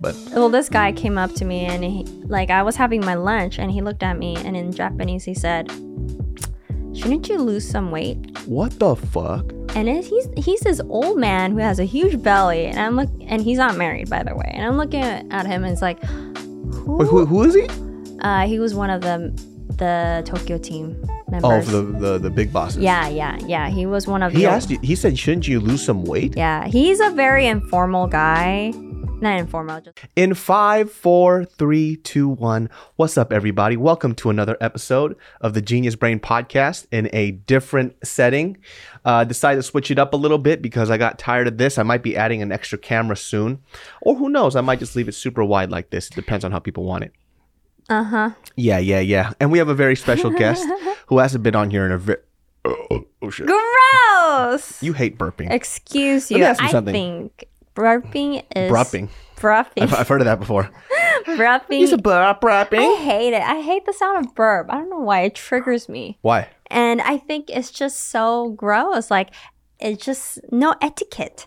but Well, this guy came up to me and he, like I was having my lunch and he looked at me and in Japanese he said, "Shouldn't you lose some weight?" what the fuck? And it, he's he's this old man who has a huge belly and I'm look and he's not married by the way. And I'm looking at him and it's like, who? Wait, who, who is he? Uh, he was one of the the Tokyo team Oh, members. for the, the the big bosses. yeah, yeah, yeah. He was one of He the. asked you. He said, "Shouldn't you lose some weight?" Yeah, he's a very informal guy. Not informal, just In five, four, three, two, one. What's up, everybody? Welcome to another episode of the Genius Brain Podcast in a different setting. Uh, decided to switch it up a little bit because I got tired of this. I might be adding an extra camera soon, or who knows? I might just leave it super wide like this. It depends on how people want it. uh huh. Yeah, yeah, yeah. And we have a very special guest who hasn't been on here in a very. Oh, oh, shit. Gross. You hate burping. Excuse Let you. me ask you I something. think burping is Burping. Burping. I've, I've heard of that before. burping. He's a burp, I hate it. I hate the sound of burp. I don't know why it triggers me. Why? And I think it's just so gross. Like it's just no etiquette.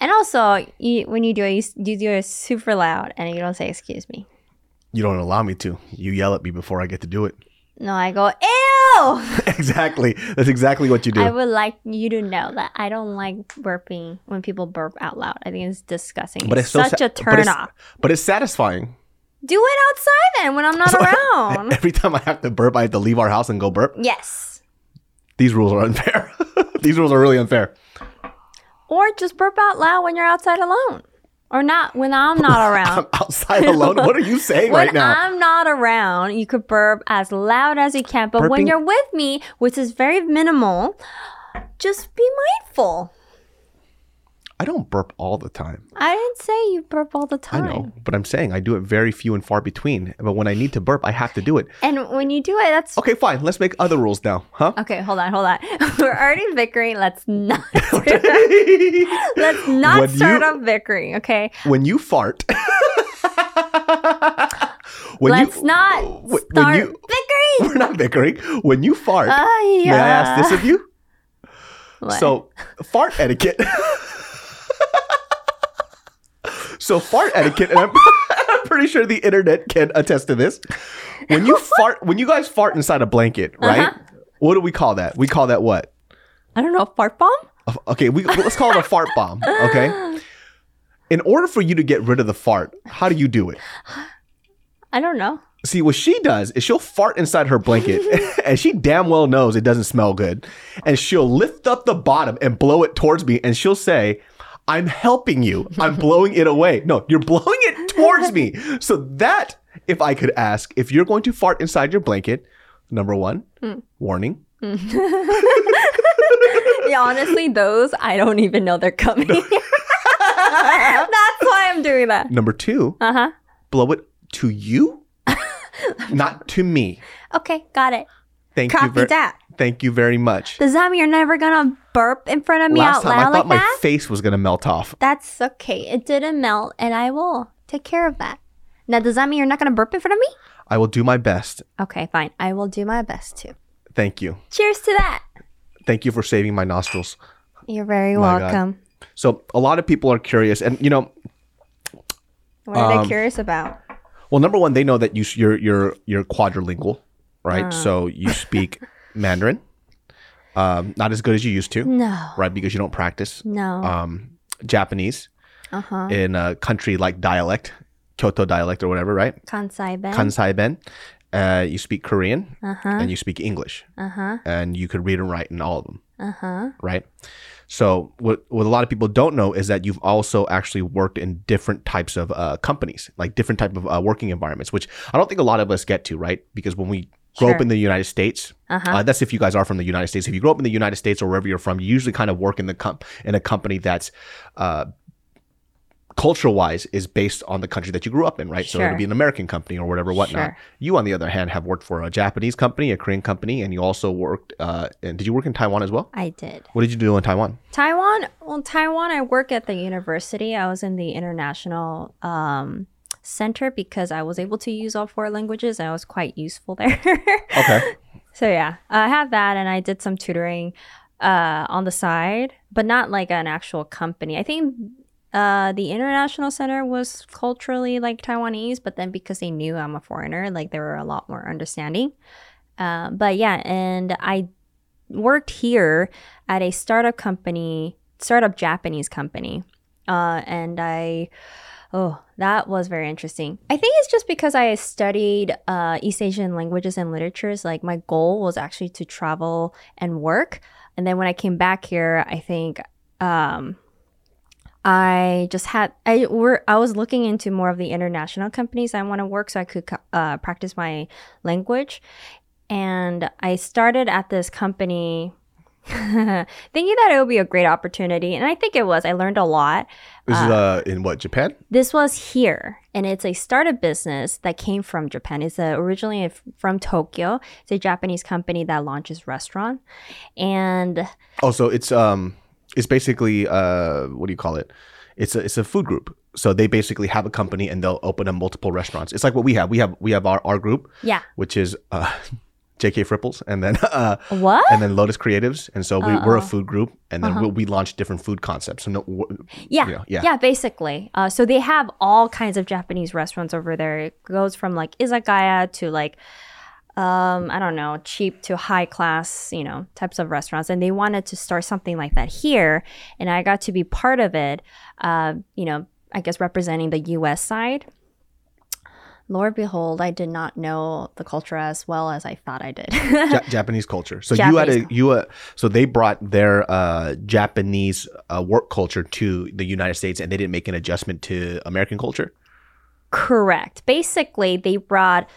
And also, you, when you do it, you, you do it super loud, and you don't say "excuse me." You don't allow me to. You yell at me before I get to do it. No, I go "ew." exactly. That's exactly what you do. I would like you to know that I don't like burping when people burp out loud. I think it's disgusting. But it's, it's so such sa- a turn it's- off. but it's satisfying. Do it outside then when I'm not around. Every time I have to burp, I have to leave our house and go burp. yes. These rules are unfair. These rules are really unfair. Or just burp out loud when you're outside alone. Or not when I'm not around. I'm outside alone. What are you saying right now? When I'm not around, you could burp as loud as you can. But when you're with me, which is very minimal, just be mindful. I don't burp all the time. I didn't say you burp all the time. I know, but I'm saying I do it very few and far between. But when I need to burp, I have to do it. And when you do it, that's Okay, fine. Let's make other rules now, huh? Okay, hold on, hold on. We're already bickering. Let's not. Let's not When start you- off bickering. Okay. when you fart. when Let's not when start you- bickering. We're not bickering. When you fart, Ah, may I ask this of you? What? So, fart etiquette. So, fart etiquette, and I'm, I'm pretty sure the internet can attest to this. When you fart, when you guys fart inside a blanket, right? Uh-huh. What do we call that? We call that what? I don't know. Fart bomb. Okay, we let's call it a fart bomb. Okay. In order for you to get rid of the fart, how do you do it? I don't know. See, what she does is she'll fart inside her blanket, and she damn well knows it doesn't smell good. And she'll lift up the bottom and blow it towards me, and she'll say, I'm helping you. I'm blowing it away. No, you're blowing it towards me. So that, if I could ask, if you're going to fart inside your blanket, number one, warning. Yeah, honestly, those I don't even know they're coming. That's why I'm doing that. Number two, Uh huh. blow it to you, not to me. Okay, got it. Thank you Copy very, that. Thank you very much. Does that mean you're never gonna burp in front of me Last out time I loud thought like my that? face was gonna melt off. That's okay. It didn't melt, and I will take care of that. Now, does that mean you're not gonna burp in front of me? I will do my best. Okay, fine. I will do my best too. Thank you. Cheers to that. Thank you for saving my nostrils. You're very My God. welcome. So a lot of people are curious, and you know, What are Um, they curious about? well, number one, they know that you you're you're you're quadrilingual, right? Uh. So you speak Mandarin, um, not as good as you used to, No, right? Because you don't practice no. um, Japanese uh huh. in a country like dialect, Kyoto dialect or whatever, right? Kansai Ben. Kansai Ben. Uh, you speak Korean uh huh. and you speak English, Uh huh. and you could read and write in all of them. Uh huh. right? So what what a lot of people don't know is that you've also actually worked in different types of uh, companies, like different type of uh, working environments, which I don't think a lot of us get to, right? Because when we grow up in the United States, Uh-huh. uh, that's if you guys are from the United States. If you grow up in the United States or wherever you're from, you usually kind of work in the com- in a company that's uh, culture wise is based on the country that you grew up in, right? So it'll be an American company or whatever, whatnot. Sure. You, on the other hand, have worked for a Japanese company, a Korean company, and you also worked. Uh, and did you work in Taiwan as well? I did. What did you do in Taiwan? Taiwan. Well, Taiwan. I work at the university. I was in the international um, center because I was able to use all four languages. I was quite useful there. Okay. So yeah, I had that, and I did some tutoring uh, on the side, but not like an actual company. I think uh, the international center was culturally like Taiwanese, but then because they knew I'm a foreigner, like they were a lot more understanding. Uh, but yeah, and I worked here at a startup company, startup Japanese company, uh, and I. Oh, that was very interesting. I think it's just because I studied uh, East Asian languages and literatures. Like my goal was actually to travel and work. And then when I came back here, I think um, I just had I were I was looking into more of the international companies I want to work so I could uh, practice my language, and I started at this company thinking that it would be a great opportunity, and I think it was. I learned a lot. This is uh, in what Japan? This was here, and it's a startup business that came from Japan. It's uh, originally from Tokyo. It's a Japanese company that launches restaurant, and also, it's um, it's basically uh, what do you call it? It's a it's a food group. So they basically have a company and they'll open up multiple restaurants. It's like what we have. We have we have our, our group, yeah, which is uh, JK Fripples, and then uh, what? and then Lotus Creatives, and so we, we're a food group, and then we, we launch different food concepts. So no, w- Yeah, you know, yeah, yeah. basically. Uh, so they have all kinds of Japanese restaurants over there. It goes from like izakaya to like, um, I don't know, cheap to high class, you know, types of restaurants. And they wanted to start something like that here, and I got to be part of it. Uh, you know, I guess representing the U.S. side. Lord behold, I did not know the culture as well as I thought I did. Ja- Japanese culture. So you had a you uh, so they brought their uh, Japanese uh, work culture to the United States, and they didn't make an adjustment to American culture. Correct. Basically, they brought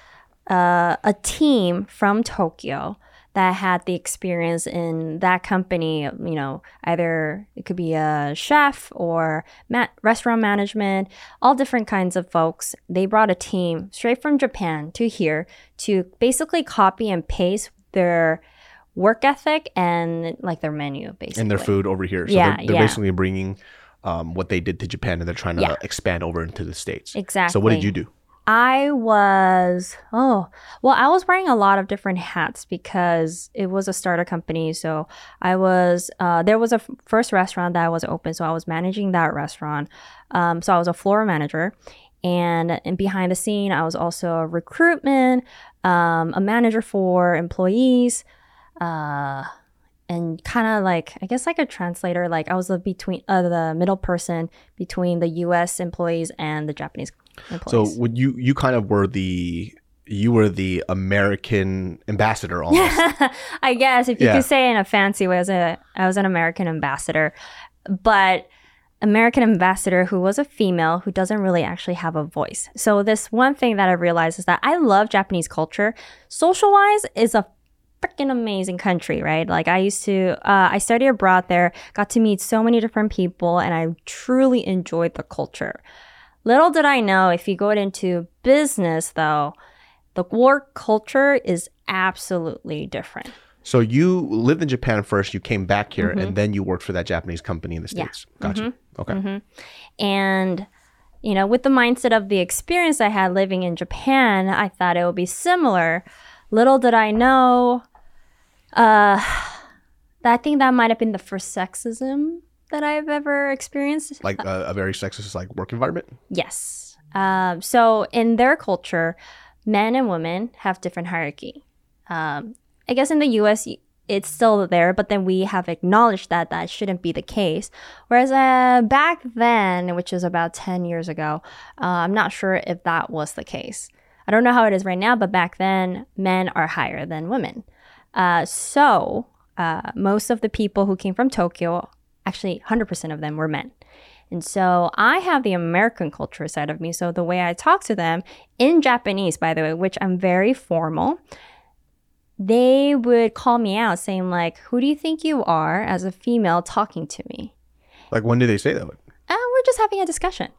uh, a team from Tokyo that had the experience in that company. You know, either it could be a chef or ma- restaurant management, all different kinds of folks. They brought a team straight from Japan to here to basically copy and paste their work ethic and like their menu, basically. and their food over here. So Yeah, they're, they're yeah. basically bringing um, what they did to Japan and they're trying to Yeah. expand over into the states. Exactly. So what did you do? I was oh well I was wearing a lot of different hats because it was a starter company. So I was uh, there was a f- first restaurant that was open. So I was managing that restaurant. Um, so I was a floor manager. And, and behind the scene I was also a recruitment um, a manager for employees. Uh, and kind of like I guess like a translator like I was the between uh, the middle person between the US employees and the Japanese employees. So would you you kind of were the you were the American ambassador almost. I guess if you Yeah. could say it in a fancy way, I was, a, I was an American ambassador, but American ambassador who was a female who doesn't really actually have a voice. So this one thing that I realized is that I love Japanese culture. Social wise, is a freaking amazing country, right? Like I used to, uh, I studied abroad there, got to meet so many different people, and I truly enjoyed the culture. Little did I know, if you go into business though, the work culture is absolutely different. So you lived in Japan first, you came back here, and then you worked for that Japanese company in the Mm-hmm. Yeah. States. Gotcha. Okay. And, you know, with the mindset of the experience I had living in Japan, I thought it would be similar. Little did I know, uh, I think that might have been the first sexism that I've ever experienced. Like a, a very sexist like work environment. Yes. Um, so in their culture, men and women have different hierarchy. Um, I guess in the U.S. it's still there, but then we have acknowledged that that shouldn't be the case. Whereas uh, back then, which is about ten years ago, uh, I'm not sure if that was the case. I don't know how it is right now, but back then, men are higher than women. Uh, so uh, most of the people who came from Tokyo, actually 100% of them were men. And so I have the American culture side of me. So the way I talk to them in Japanese, by the way, which I'm very formal, they would call me out saying, like, who do you think you are as a female talking to me? Like when do they say that? And we're just having a discussion.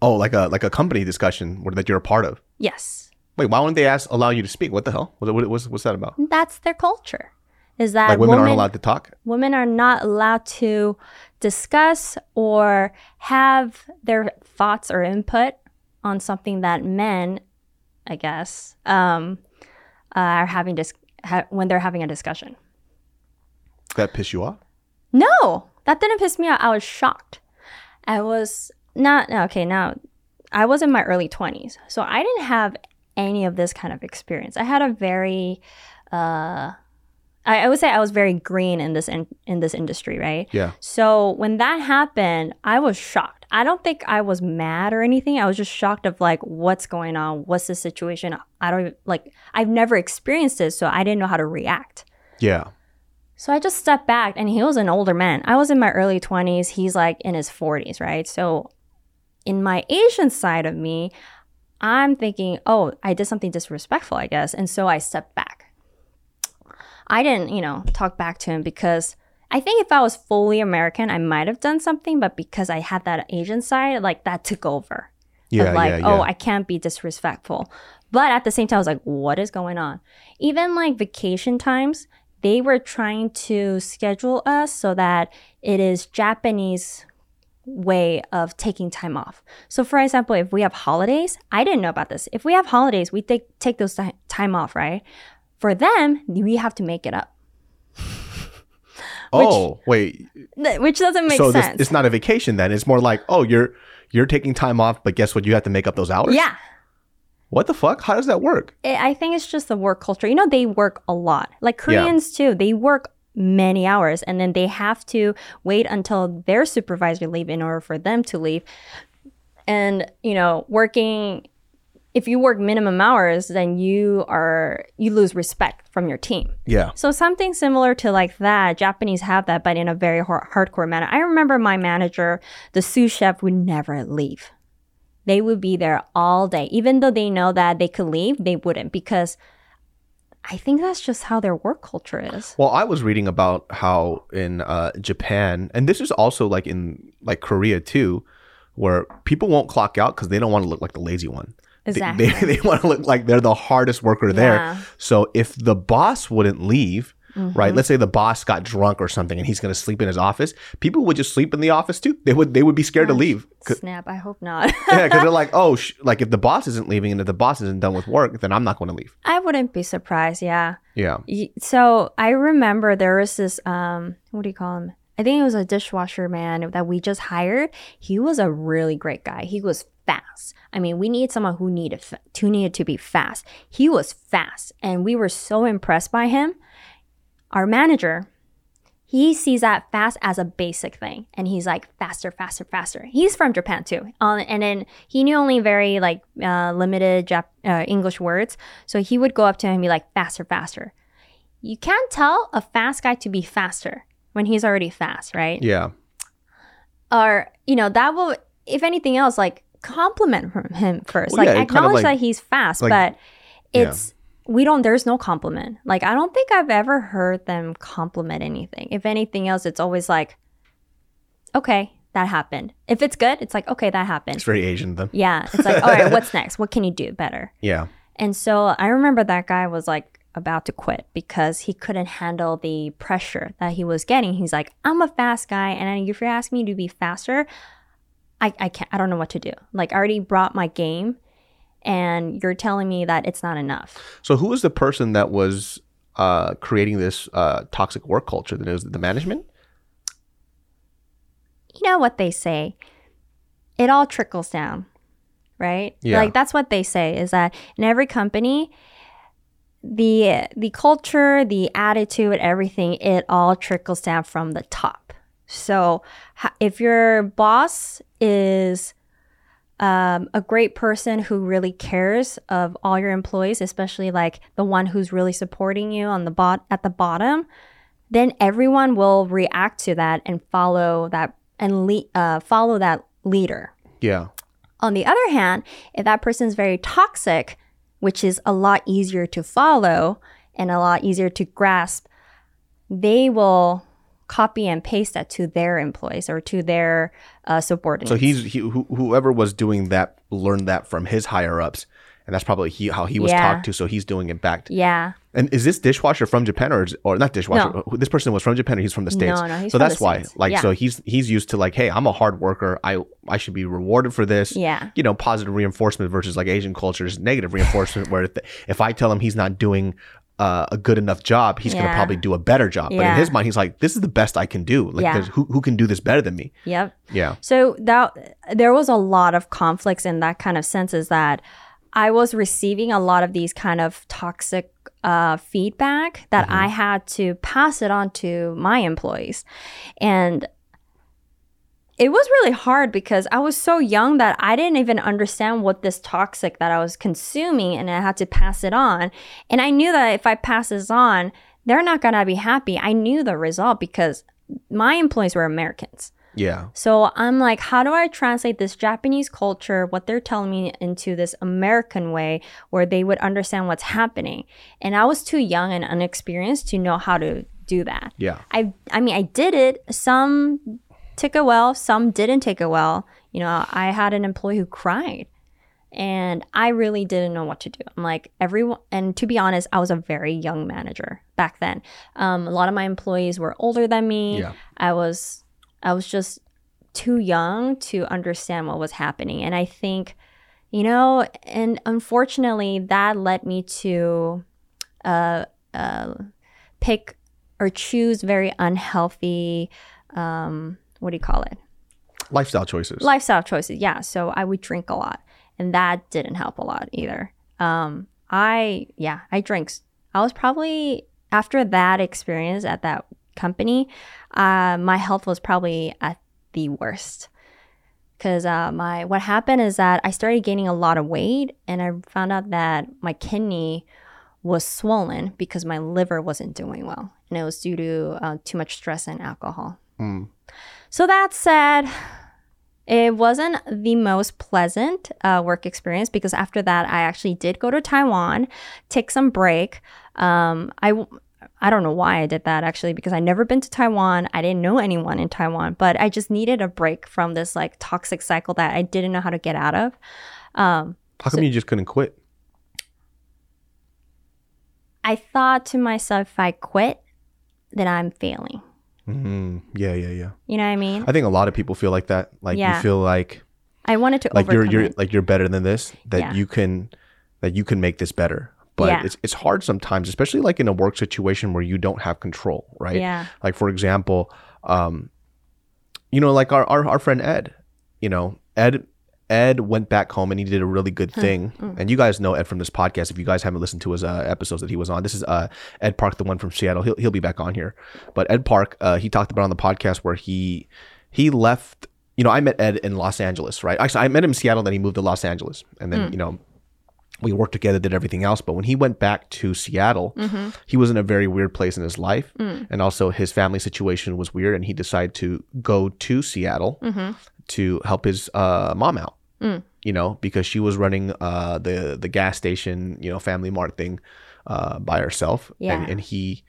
Oh, like a like a company discussion that you're a part of. Yes. Wait, why wouldn't they ask allow you to speak? What the hell? What, what, what's, what's that about? That's their culture. Is that Like women aren't allowed to talk? women are not allowed to discuss or have their thoughts or input on something that men, I guess, um, uh, are having dis- ha- when they're having a discussion. That piss you off? No, that didn't piss me off. I was shocked. I was not okay now i was in my early 20s so i didn't have any of this kind of experience i had a very uh I, I would say i was very green in this in, in this industry right Yeah. so when that happened i was shocked i don't think i was mad or anything i was just shocked of like what's going on what's the situation i don't like i've never experienced this so i didn't know how to react Yeah. so I just stepped back and he was an older man. I was in my early 20s. He's like in his 40s, right? So in my Asian side of me, I'm thinking, oh, I did something disrespectful, I guess. And so I stepped back. I didn't, you know, talk back to him because I think if I was fully American, I might have done something, but because I had that Asian side, like that took over Yeah. of like, yeah. oh, yeah. I can't be disrespectful. But at the same time, I was like, what is going on? Even like vacation times, they were trying to schedule us so that it is Japanese way of taking time off. So for example, if we have holidays, I didn't know about this. If we have holidays, we take take those time off, right? For them, we have to make it up, oh, wait. Th- which doesn't make so sense. it's not a vacation then. It's more like, oh, you're you're taking time off, but guess what? You have to make up those hours. yeah, What the fuck? How does that work? it, I think it's just the work culture. You know, they work a lot. Like Yeah. Koreans too, they work many hours and then they have to wait until their supervisor leave in order for them to leave. And, you know, working if you work minimum hours, then you are you lose respect from your team. Yeah. So something similar to like that, Japanese have that, but in a very hard, hardcore manner. I remember my manager, the sous chef, would never leave. They would be there all day, even though they know that they could leave, they wouldn't because I think that's just how their work culture is. Well, I was reading about how in uh, Japan, and this is also like in like Korea too, where people won't clock out because they don't want to look like the lazy one. They- Exactly. They, they, want to look like they're the hardest worker there. So if the boss wouldn't leave, Mm-hmm. right? Let's say the boss got drunk or something and he's going to sleep in his office. People would just sleep in the office too. They would they would be scared to leave. Snap. I hope not. yeah, because they're like, oh, sh- like if the boss isn't leaving and if the boss isn't done with work, then I'm not going to leave. I wouldn't be surprised. Yeah. Yeah. So I remember there was this um what do you call him? I think it was a dishwasher man that we just hired. He was a really great guy. He was fast. I mean, we need someone who needed to needed to be fast. He was fast, and we were so impressed by him. Our manager, he sees that fast as a basic thing, and he's like faster, faster, faster. He's from Japan too, um, and then he knew only very like uh, limited Jap- uh, English words, so he would go up to him and be like faster, faster you can't tell a fast guy to be faster when he's already fast, right? Yeah. Or, you know, that will, if anything else, like compliment from him first. Well, like yeah, it kind of acknowledge like- that he's fast, like- but yeah. We don't, there's no compliment. Like, I don't think I've ever heard them compliment anything. If anything else, it's always like, okay, that happened. If it's good, it's like, okay, that happened. It's very Asian them. Yeah. It's like, all right, what's next? What can you do better? Yeah. And so I remember that guy was like about to quit because he couldn't handle the pressure that he was getting. He's like, I'm a fast guy, and if you're asking me to be faster, I, I can't. I don't know what to do. Like, I already brought my game, and you're telling me that it's not enough. So who was the person that was uh, creating this uh, toxic work culture? Then it the management. You know what they say? It all trickles down, right? Yeah. Like that's what they say is that in every company, the the culture, the attitude, everything, it all trickles down from the top. So if your boss is um, a great person who really cares of all your employees, especially like the one who's really supporting you on the bot at the bottom, then everyone will react to that and follow that and le- uh, follow that leader. Yeah. On the other hand, if that person is very toxic, which is a lot easier to follow and a lot easier to grasp, they will copy and paste that to their employees or to their uh, subordinates. So he's he, who, whoever was doing that learned that from his higher ups, and that's probably he how he was Yeah. talked to. So he's doing it back. Yeah. and is this dishwasher from Japan or is, or not dishwasher? No. This person was from Japan or he's from the states. No, no, he's so that's why. States. Like Yeah. so he's he's used to like, hey, I'm a hard worker. I I should be rewarded for this. Yeah. You know, positive reinforcement versus like Asian cultures, negative reinforcement. where if, if I tell him he's not doing uh, a good enough job, he's gonna probably do a better job. But in his mind, he's like, this is the best I can do. Like, Yeah. who who can do this better than me? Yep. Yeah. So that there was a lot of conflicts in that kind of sense is that I was receiving a lot of these kind of toxic uh, feedback that I had to pass it on to my employees. And it was really hard because I was so young that I didn't even understand what this toxic that I was consuming and I had to pass it on. And I knew that if I pass this on, they're not going to be happy. I knew the result because my employees were Americans. Yeah. So I'm like, how do I translate this Japanese culture, what they're telling me, into this American way where they would understand what's happening? And I was too young and unexperienced to know how to do that. Yeah. I, I mean, I did it. Some took it well, some didn't take it well. You know, I had an employee who cried. And I really didn't know what to do. I'm like everyone, and to be honest, I was a very young manager back then. Um, a lot of my employees were older than me. Yeah. I was I was just too young to understand what was happening. And I think, you know, and unfortunately, that led me to uh, uh, pick or choose very unhealthy, um, what do you call it? Lifestyle choices. Lifestyle choices. Yeah. So I would drink a lot, and that didn't help a lot either. Um, I, yeah, I drank. I was probably, after that experience at that company, uh, my health was probably at the worst. Because uh, my what happened is that I started gaining a lot of weight, and I found out that my kidney was swollen because my liver wasn't doing well, and it was due to uh, too much stress and alcohol. Mm. So that said, it wasn't the most pleasant uh, work experience because after that, I actually did go to Taiwan, take some break. Um, I I don't know why I did that actually because I never been to Taiwan. I didn't know anyone in Taiwan, but I just needed a break from this like toxic cycle that I didn't know how to get out of. Um, How come you just couldn't quit? I thought to myself, if I quit, then I'm failing. Mm, yeah, yeah, yeah. You know what I mean? I think a lot of people feel like that. Like Yeah. you feel like I wanted to like you're you're it. like you're better than this. That Yeah. you can that you can make this better. But Yeah. it's it's hard sometimes, especially like in a work situation where you don't have control, right? Yeah. Like for example, um, you know, like our, our our friend Ed, you know, Ed Ed went back home and he did a really good thing. Mm. And you guys know Ed from this podcast. If you guys haven't listened to his uh, episodes that he was on, this is uh, Ed Park, the one from Seattle. He'll he'll be back on here. But Ed Park, uh, he talked about on the podcast where he he left. You know, I met Ed in Los Angeles, right? Actually, I met him in Seattle, then he moved to Los Angeles, and then you know we worked together, did everything else. But when he went back to Seattle, he was in a very weird place in his life. And also his family situation was weird. And he decided to go to Seattle to help his uh, mom out, you know, because she was running uh, the, the gas station, you know, family mart thing uh, by herself. Yeah. And, and he,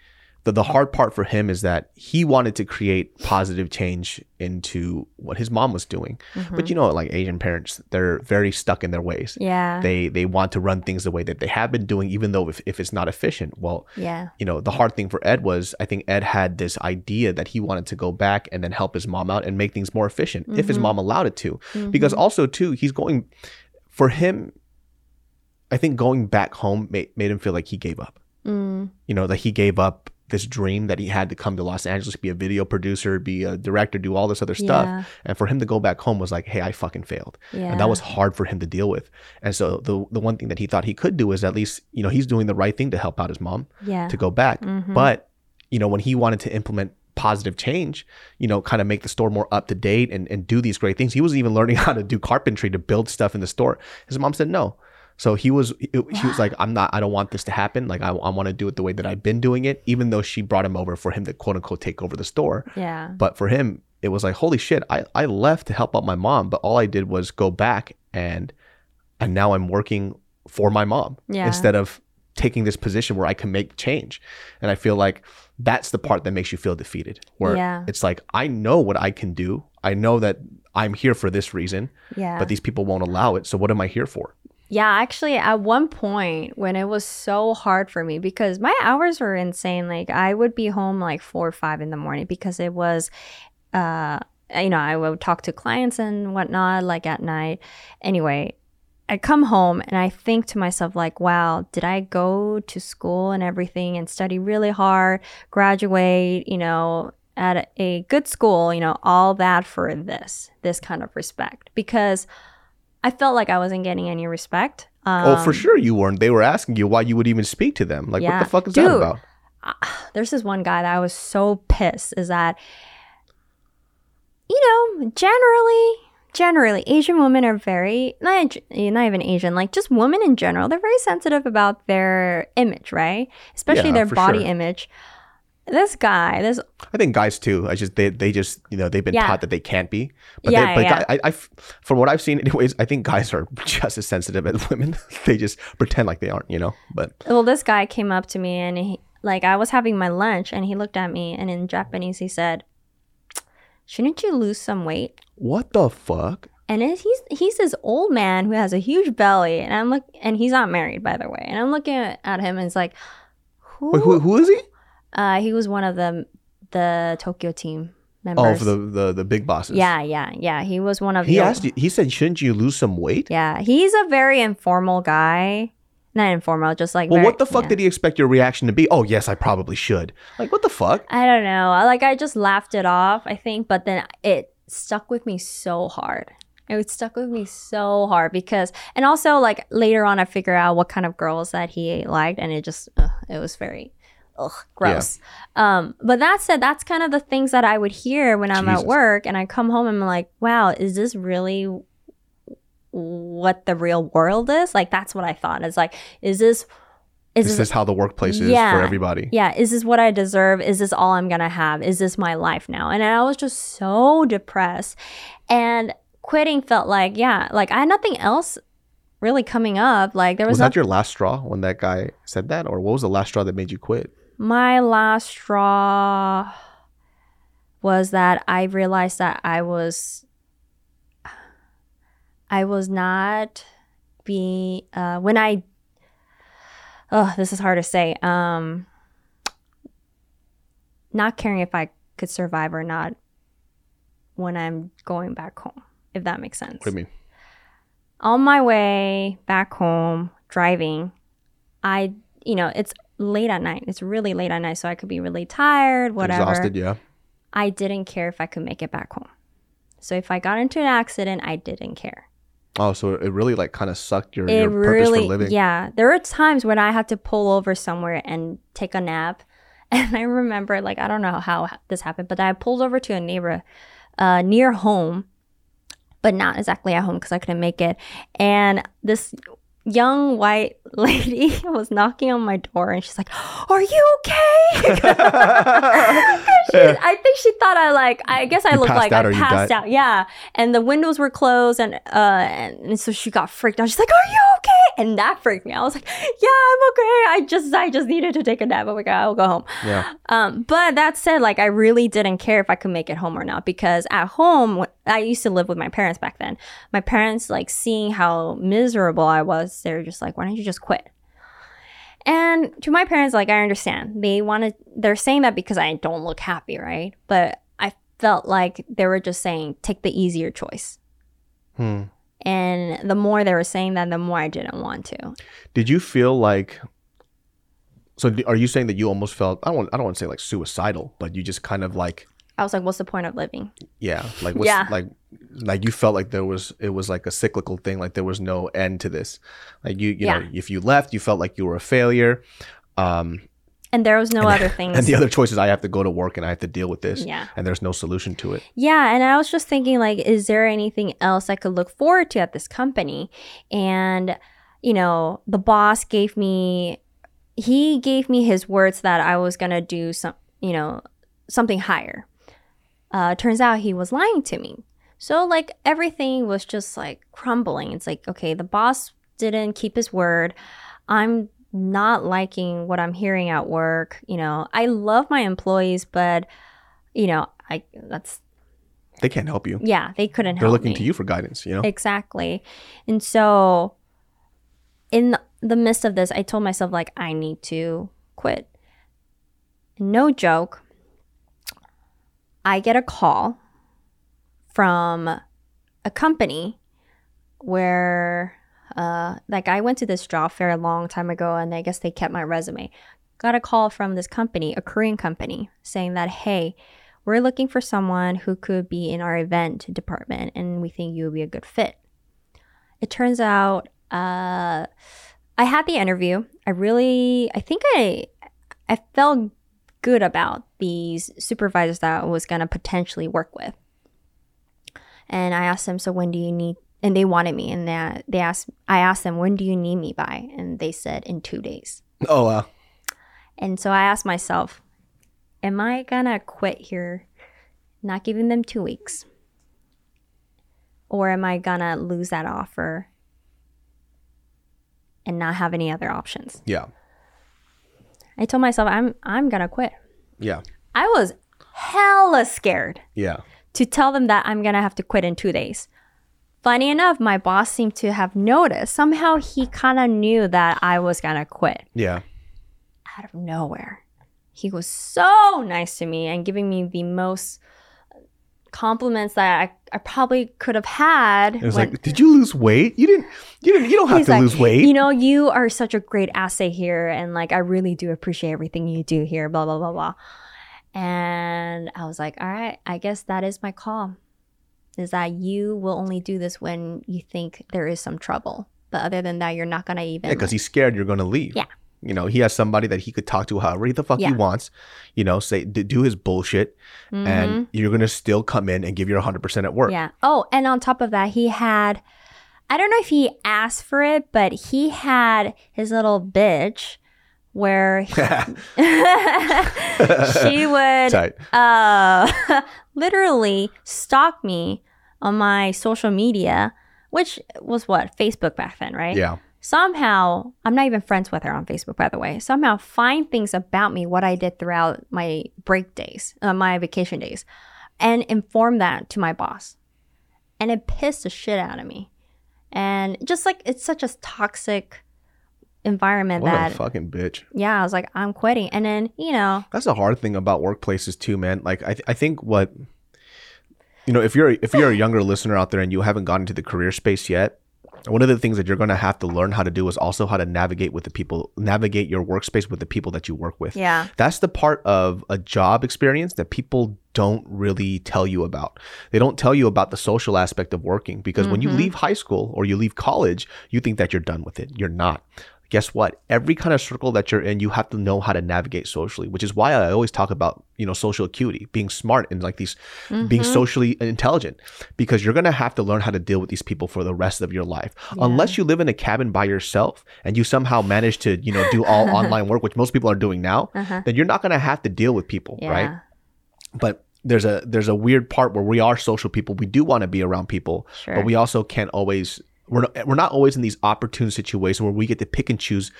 the, the hard part for him is that he wanted to create positive change into what his mom was doing. But mm-hmm. you know, like Asian parents, they're very stuck in their ways Yeah. they they want to run things the way that they have been doing even though if, if it's not efficient well yeah. you know the hard thing for ed was i think ed had this idea that he wanted to go back and then help his mom out and make things more efficient if his mm-hmm. mom allowed it to mm-hmm. because also too he's going for him i think going back home made, made him feel like he gave up Mm. you know that he gave up this dream that he had to come to los angeles be a video producer be a director do all this other stuff Yeah. and for him to go back home was like hey i fucking failed Yeah. and that was hard for him to deal with. And so the the one thing that he thought he could do is at least you know he's doing the right thing to help out his mom Yeah. to go back. Mhm. But you know when he wanted to implement positive change, you know, kind of make the store more up to date and and do these great things. He was even learning how to do carpentry to build stuff in the store. His mom said no. So he was he he was like I'm not I don't want this to happen. Like I, I want to do it the way that I've been doing it even though she brought him over for him to quote unquote take over the store. Yeah. But for him, it was like, holy shit, I, I left to help out my mom, but all I did was go back and and now I'm working for my mom Yeah. instead of taking this position where I can make change. And I feel like that's the part that makes you feel defeated. Where Yeah. it's like, I know what I can do. I know that I'm here for this reason, Yeah. but these people won't allow it. So what am I here for? Yeah, actually, at one point when it was so hard for me because my hours were insane. Like I would be home like four or five in the morning because it was, uh, you know, I would talk to clients and whatnot like at night. Anyway, I come home and I think to myself, like, wow, did I go to school and everything and study really hard, graduate, you know, at a good school, you know, all that for this, this kind of respect? Because I felt like I wasn't getting any respect. Um, oh, for sure you weren't. They were asking you why you would even speak to them. Like, Yeah. what the fuck is that Dude. about? there's this one guy that I was so pissed is that, you know, generally, generally, Asian women are very, not, not even Asian, like just women in general, they're very sensitive about their image, right? Especially Yeah, their body sure. image. This guy, this, I think guys too. I just they they just you know they've been Yeah. taught that they can't be. But Yeah, they, but yeah. guy- I, I from what I've seen, anyways, I think guys are just as sensitive as women. they just pretend like they aren't, you know. But well, this guy came up to me and he, like, I was having my lunch and he looked at me and in Japanese he said, Shouldn't you lose some weight? what the fuck? And it, he's he's this old man who has a huge belly, and I'm look and he's not married, by the way. And I'm looking at, at him, and it's like, who? Wait, who who is he? Uh, he was one of the the Tokyo team Oh, members. for the the the big bosses. yeah, yeah, yeah. He was one of He the. asked you. He said, "Shouldn't you lose some weight?" Yeah, he's a very informal guy. Not informal, just like. Well, very- what the fuck yeah. did he expect your reaction to be? Oh, yes, I probably should. Like, what the fuck? I don't know. Like I just laughed it off, I think, but then it stuck with me so hard. It stuck with me so hard because, and also like later on, I figure out what kind of girls that he liked, and it just, ugh, it was very, ugh, gross. Um, but that said, that's kind of the things that I would hear when I'm Jesus. at work, and I come home and I'm like, wow, is this really what the real world is? Like that's what I thought. It's like, is this, is This this is how the workplace is Yeah. for everybody. yeah, is this what I deserve? Is this all I'm gonna have? Is this my life now? And I was just so depressed. And quitting felt like, yeah, like I had nothing else really coming up. Like there was, Was no- that your last straw when that guy said that, or what was the last straw that made you quit? My last straw was that I realized that I was I was not being uh when I oh this is hard to say um not caring if I could survive or not when I'm going back home if that makes sense What do you mean? on my way back home driving i you know it's late at night. It's really late at night so i could be really tired whatever. Exhausted, yeah. i didn't care if i could make it back home. So if i got into an accident i didn't care. Oh, so it really like kind of sucked your, it your purpose really for living. yeah. There are times when i had to pull over somewhere and take a nap. And i remember like i don't know how this happened but i pulled over to a neighbor uh, near home but not exactly at home because i couldn't make it. And this young white lady was knocking on my door and she's like are you okay She- I think she thought I like. I guess I You looked like I passed out. Yeah, and the windows were closed, and uh, and, and so she got freaked out. She's like, "Are you okay?" And that freaked me. out. I was like, "Yeah, I'm okay. I just, I just needed to take a nap. I'm like, I'll go home." Yeah. Um, but that said, like I really didn't care if I could make it home or not because at home, I used to live with my parents back then. My parents, like seeing how miserable I was, they were just like, "Why don't you just quit?" And to my parents, like I understand they wanted, they're saying that because I don't look happy, right? But I felt like they were just saying, take the easier choice. Hmm. And the more they were saying that, the more I didn't want to. Did you feel like? So are you saying that you almost felt? I don't. Want, I don't want to say like suicidal, but you just kind of like I was like, what's the point of living? yeah, like what's, Yeah. like like you felt like there was it was like a cyclical thing, like there was no end to this. Like you you know if you left, you felt like you were a failure. Um, And there was no other things. and the other choice is I have to go to work and I have to deal with this. Yeah. And there's no solution to it. Yeah, and I was just thinking like is there anything else I could look forward to at this company? And you know, the boss gave me he gave me his words that I was going to do some, you know, something higher. Uh turns out he was lying to me. So like everything was just like crumbling. It's like okay, the boss didn't keep his word. I'm not liking what I'm hearing at work. You know, I love my employees, but you know, I that's They can't help you. yeah, they couldn't help you. They're looking me. to you for guidance. You know. Exactly. And so in the midst of this, I told myself like I need to quit. No joke. I get a call from a company where uh, like I went to this job fair a long time ago, and I guess they kept my resume. Got a call from this company, a Korean company, saying that hey, we're looking for someone who could be in our event department, and we think you would be a good fit. It turns out, uh, I had the interview. I really, I think I, I felt good about these supervisors that I was gonna potentially work with. And I asked them, so when do you need? And they wanted me, and they, they asked, I asked them, when do you need me by? And they said in two days. Oh wow. And so I asked myself, am I gonna quit here, not giving them two weeks? Or am I gonna lose that offer and not have any other options? Yeah. I told myself I'm I'm gonna quit. Yeah. I was hella scared Yeah. to tell them that I'm gonna have to quit in two days. Funny enough, my boss seemed to have noticed. Somehow he kind of knew that I was gonna quit Yeah. out of nowhere. He was so nice to me and giving me the most compliments that I, I probably could have had. It was when- like, did you lose weight? You didn't. You didn't. You don't have to like, lose weight. You know, you are such a great asset here, and like I really do appreciate everything you do here. Blah blah blah blah. And I was like, all right, I guess that is my call. Is that you will only do this when you think there is some trouble, but other than that, you're not gonna even. Yeah, because he's scared you're going to leave. Yeah. You know, he has somebody that he could talk to however the fuck Yeah. he wants. You know, say d- do his bullshit, and you're going to still come in and give your 100 percent at work. Mm-hmm. Yeah. Oh, and on top of that, he had. I don't know if he asked for it, but he had his little bitch where she would Uh, literally stalk me on my social media, which was what Facebook back then, right? Yeah. Somehow, I'm not even friends with her on Facebook, by the way. Somehow, find things about me, what I did throughout my break days, uh, my vacation days, and inform that to my boss, and it pissed the shit out of me. And just like it's such a toxic environment What that a fucking bitch. yeah, I was like, I'm quitting. And then, you know, That's the hard thing about workplaces too, man. Like I, th- I think what you know, if you're if you're a younger listener out there and you haven't gotten into the career space yet, one of the things that you're going to have to learn how to do is also how to navigate with the people, navigate your workspace with the people that you work with. yeah. That's the part of a job experience that people don't really tell you about. They don't tell you about the social aspect of working because when you mm-hmm. leave high school or you leave college, you think that you're done with it. You're not. Guess what? Every kind of circle that you're in, you have to know how to navigate socially, which is why I always talk about, you know, social acuity, being smart and like these being mm-hmm. socially intelligent because you're going to have to learn how to deal with these people for the rest of your life. Unless you live in a cabin by yourself and you somehow manage to, you know, do all online work, which most people are doing now, uh-huh. then you're not going to have to deal with people, Yeah. right? but there's a there's a weird part where we are social people. We do want to be around people, Sure. but we also can't always we're not, we're not always in these opportune situations where we get to pick and choose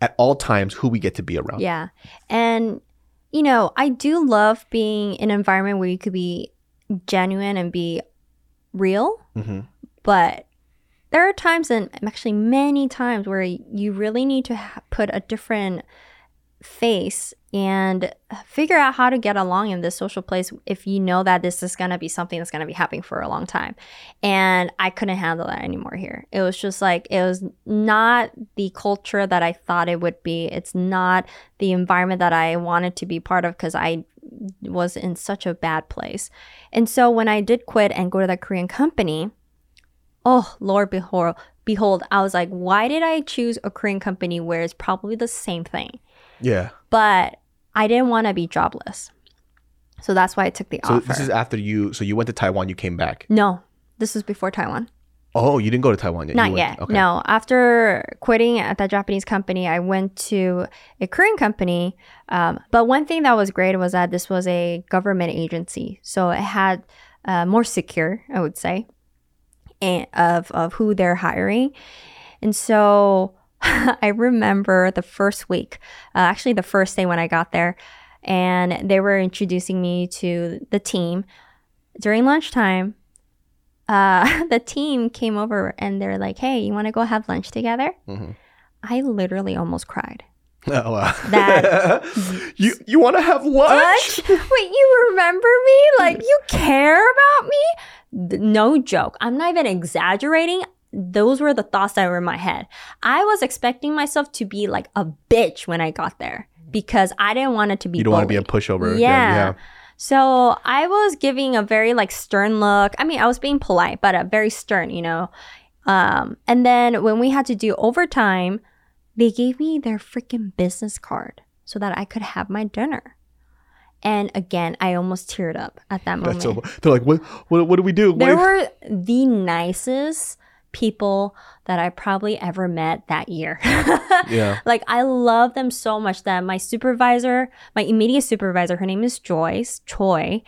at all times who we get to be around. Yeah. And, you know, I do love being in an environment where you could be genuine and be real, hmm but there are times, and actually many times, where you really need to ha- put a different face and figure out how to get along in this social place if you know that this is going to be something that's going to be happening for a long time. And I couldn't handle that anymore here. It was just like, it was not the culture that I thought it would be. It's not the environment that I wanted to be part of because I was in such a bad place. And so when I did quit and go to that Korean company, oh, Lord behold, behold, I was like, why did I choose a Korean company where it's probably the same thing? Yeah. But I didn't want to be jobless. So that's why I took the offer. So offer. this is after you. So you went to Taiwan. You came back. no, this was before Taiwan. Oh, you didn't go to Taiwan yet. Not went- yet. Okay. No. After quitting at that Japanese company, I went to a Korean company. Um, but one thing that was great was that this was a government agency, so it had uh, more secure, I would say, and of of who they're hiring. And so I remember the first week, uh, actually the first day when I got there, and they were introducing me to the team during lunchtime. Uh, the team came over and they're like, "Hey, you want to go have lunch together?" Mhm. I literally almost cried. Oh, wow. That- you you want to have lunch? Lunch? Wait, you remember me? Like you care about me? No joke. I'm not even exaggerating. Those were the thoughts that were in my head. I was expecting myself to be like a bitch when I got there because I didn't want it to be. You don't want to be a pushover. Yeah. yeah. So I was giving a very like stern look. I mean, I was being polite, but a very stern, you know. Um, and then when we had to do overtime, they gave me their freaking business card so that I could have my dinner. And again, I almost teared up at that moment. That's so, they're like, what, what, what do we do? Do- were the nicest people that I probably ever met that year. yeah. like I love them so much that my supervisor, my immediate supervisor, her name is Joyce Choi.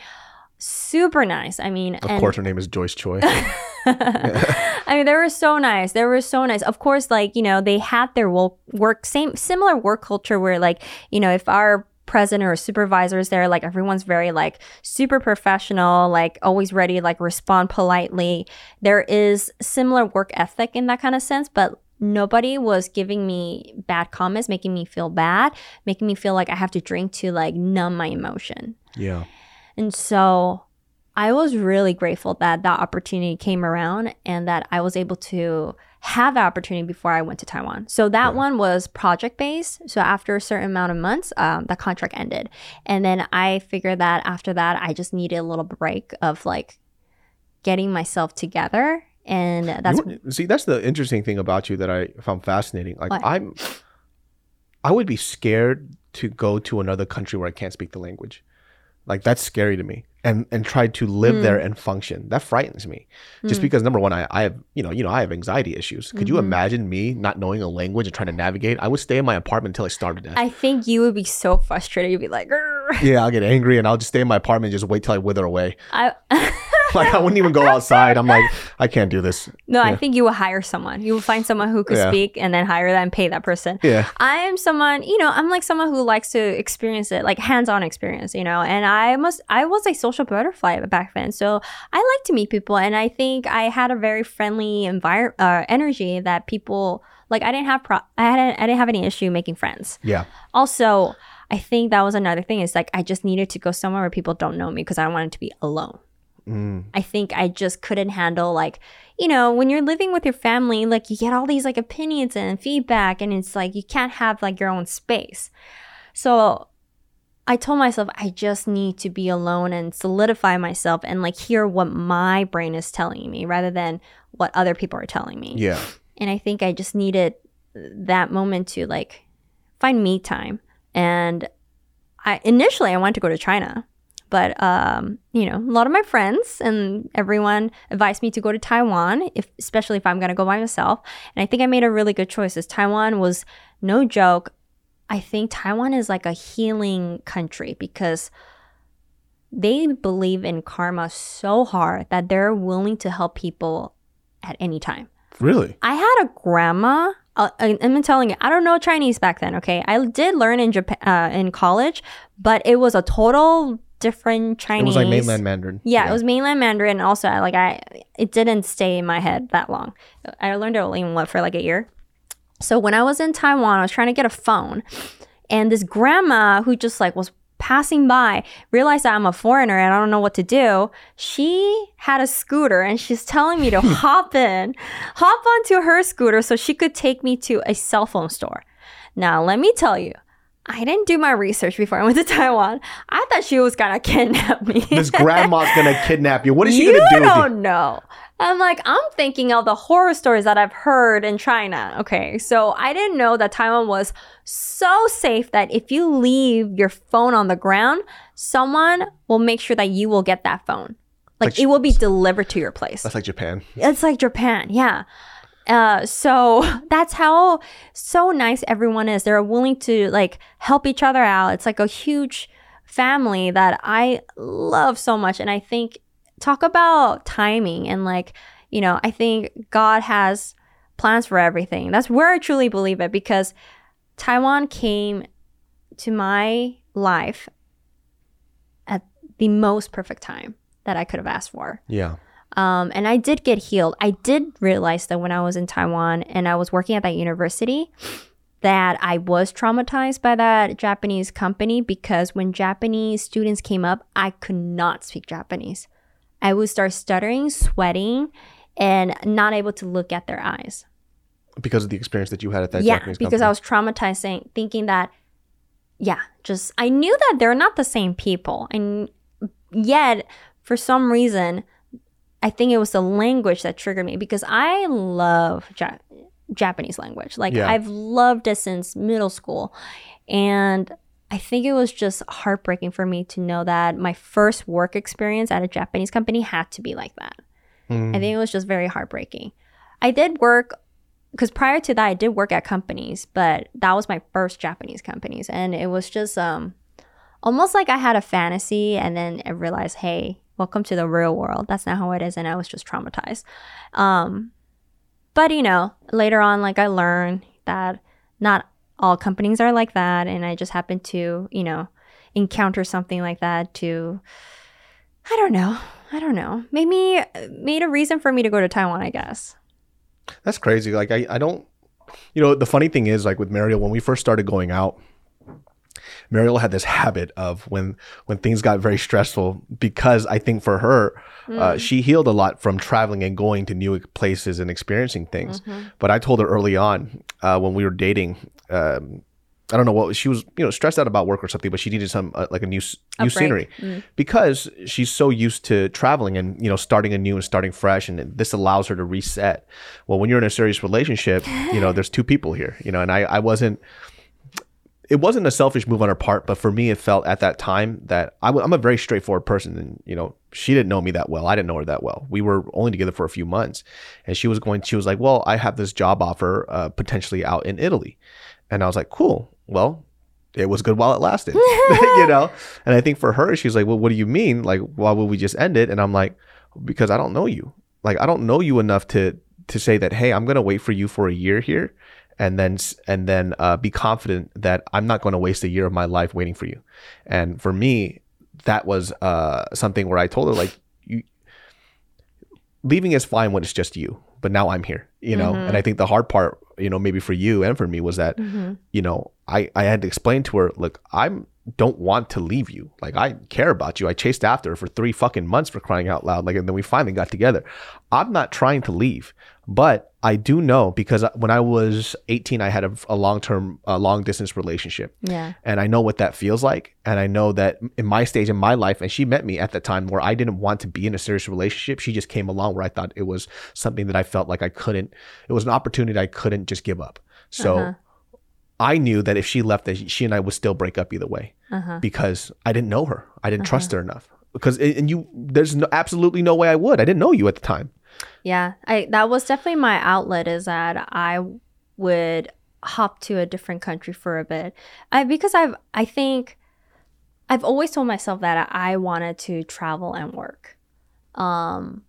Super nice. I mean, Of and course, her name is Joyce Choi. I mean, they were so nice. They were so nice. Of course, like, you know, they had their wo- work, same, similar work culture where, like, you know, if our president or supervisor is there, like, everyone's very, like, super professional, like, always ready, like, respond politely. There is similar work ethic in that kind of sense, but nobody was giving me bad comments, making me feel bad, making me feel like I have to drink to, like, numb my emotion. yeah. And so I was really grateful that that opportunity came around and that I was able to have opportunity before I went to Taiwan. So that one was project based. So after a certain amount of months, um, the contract ended. And then I figured that after that, I just needed a little break of like getting myself together. And that's You see, that's the interesting thing about you that I found fascinating. Like, What? I'm, I would be scared to go to another country where I can't speak the language. Like that's scary to me, and and try to live Hmm. there and function. That frightens me, just because number one, I, I have you know you know I have anxiety issues. Could Mm-hmm. you imagine me not knowing a language and trying to navigate? I would stay in my apartment until I starved to death. I think you would be so frustrated. You'd be like, "Grr." yeah, I'll get angry and I'll just stay in my apartment and just wait till I wither away. I, Like I wouldn't even go outside. I'm like, I can't do this. no, I think you will hire someone. You will find someone who could Yeah. speak and then hire them and pay that person. Yeah. I am someone, you know, I'm like someone who likes to experience it, like hands-on experience, you know. And I must, I was a social butterfly back then, so I like to meet people, and I think I had a very friendly environment, uh, energy that people like. I didn't have, pro- I hadn't, I didn't have any issue making friends. Yeah. Also, I think that was another thing. Is like I just needed to go somewhere where people don't know me because I wanted to be alone. Mm. I think I just couldn't handle like, you know, when you're living with your family, like you get all these like opinions and feedback and it's like you can't have like your own space. So I told myself I just need to be alone and solidify myself and like hear what my brain is telling me rather than what other people are telling me. Yeah. And I think I just needed that moment to like find me time. And I initially I wanted to go to China, but um, you know, a lot of my friends and everyone advised me to go to Taiwan, if especially if I'm gonna go by myself. And I think I made a really good choice. As Taiwan was no joke. I think Taiwan is like a healing country because they believe in karma so hard that they're willing to help people at any time. Really? I had a grandma. Uh, I- I'm telling you, I don't know Chinese back then. Okay, I did learn in Japan uh, in college, but it was a total different Chinese. It was like mainland Mandarin. Yeah, it was mainland Mandarin. And also, I like I it didn't stay in my head that long. I learned it only what for like a year. So when I was in Taiwan, I was trying to get a phone, and this grandma who just like was passing by realized that I'm a foreigner and I don't know what to do. She had a scooter and she's telling me to hop in, hop onto her scooter so she could take me to a cell phone store. Now, let me tell you, I didn't do my research before I went to Taiwan. I thought she was gonna kidnap me. This grandma's gonna kidnap you. What is she you gonna do? with you? don't know. I'm like, I'm thinking of the horror stories that I've heard in China. Okay, so I didn't know that Taiwan was so safe that if you leave your phone on the ground, someone will make sure that you will get that phone. Like, Like it will be delivered to your place. That's like Japan. It's like Japan, yeah. Uh, so that's how so nice everyone is. They're willing to like help each other out. It's like a huge family that I love so much. And I think talk about timing and like, you know, I think God has plans for everything. That's where I truly believe it because Taiwan came to my life at the most perfect time that I could have asked for. Yeah. Um, and I did get healed. I did realize that when I was in Taiwan and I was working at that university, that I was traumatized by that Japanese company because when Japanese students came up, I could not speak Japanese. I would start stuttering, sweating, and not able to look at their eyes. because of the experience that you had at that yeah, Japanese because I was traumatized saying, thinking that, yeah, just I knew that they're not the same people, and yet for some reason, I think it was the language that triggered me because I love ja- Japanese language. Like Yeah. I've loved it since middle school, and I think it was just heartbreaking for me to know that my first work experience at a Japanese company had to be like that. Mm. I think it was just very heartbreaking. I did work because prior to that, I did work at companies, but that was my first Japanese companies, and it was just um almost like I had a fantasy, and then I realized, hey, welcome to the real world. That's not how it is, and I was just traumatized. Um, but you know, later on, like I learned that not all companies are like that, and I just happened to, you know, encounter something like that to, I don't know, I don't know, made me made a reason for me to go to Taiwan, I guess. That's crazy. Like I, I don't you know, the funny thing is like with Mario, when we first started going out, Mariel had this habit of when when things got very stressful because I think for her, uh, she healed a lot from traveling and going to new places and experiencing things. But I told her early on uh, when we were dating, um, I don't know what she was, you know, stressed out about work or something, but she needed some uh, like a new A new break. scenery because she's so used to traveling and you know starting anew and starting fresh, and this allows her to reset. Well, when you're in a serious relationship, you know, there's two people here, you know, and I I wasn't it wasn't a selfish move on her part, but for me, it felt at that time that I w- I'm a very straightforward person, and you know, she didn't know me that well. I didn't know her that well. We were only together for a few months, and she was going. She was like, "Well, I have this job offer, uh, potentially out in Italy," and I was like, "Cool. Well." It was good while it lasted, you know. And I think for her, she's like, "Well, what do you mean? Like, why would we just end it?" And I'm like, "Because I don't know you. Like, I don't know you enough to to say that. Hey, I'm gonna wait for you for a year here, and then and then uh, be confident that I'm not going to waste a year of my life waiting for you. And for me, that was uh, something where I told her like, you, leaving is fine when it's just you, but now I'm here, you know. And I think the hard part, you know, maybe for you and for me was that, you know, I I had to explain to her, look, I'm don't want to leave you. Like I care about you. I chased after her for three fucking months for crying out loud. Like and then we finally got together. I'm not trying to leave, but I do know because when I was 18, I had a, a long term, uh, long distance relationship Yeah. and I know what that feels like. And I know that in my stage in my life, and she met me at the time where I didn't want to be in a serious relationship. She just came along where I thought it was something that I felt like I couldn't, it was an opportunity I couldn't just give up. So Uh-huh. I knew that if she left, that she and I would still break up either way Uh-huh. because I didn't know her. I didn't trust her enough. Because, and you, there's no, absolutely no way I would. I didn't know you at the time. Yeah, I that was definitely my outlet is that I would hop to a different country for a bit. I because I've I think I've always told myself that I wanted to travel and work. Um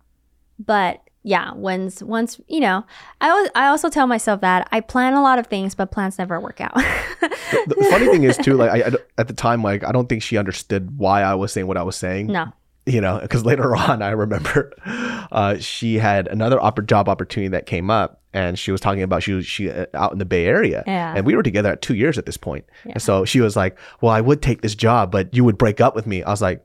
but yeah, once once you know, I was I also tell myself that I plan a lot of things but plans never work out. The, the funny thing is too, like I, I at the time, like I don't think she understood why I was saying what I was saying. no. you know, because later on, I remember uh, she had another oppor- job opportunity that came up, and she was talking about she was she uh, out in the Bay Area, Yeah. and we were together at two years at this point. And so she was like, "Well, I would take this job, but you would break up with me." I was like.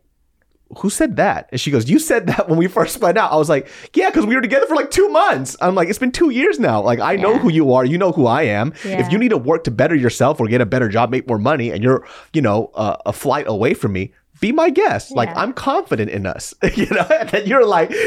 Who said that? And she goes, "You said that when we first went out." I was like, "Yeah, because we were together for like two months." I'm like, "It's been two years now. Like, I know who you are. You know who I am. Yeah. If you need to work to better yourself or get a better job, make more money, and you're, you know, uh, a flight away from me, be my guest. Like, I'm confident in us, you know. And then you're like, "Well,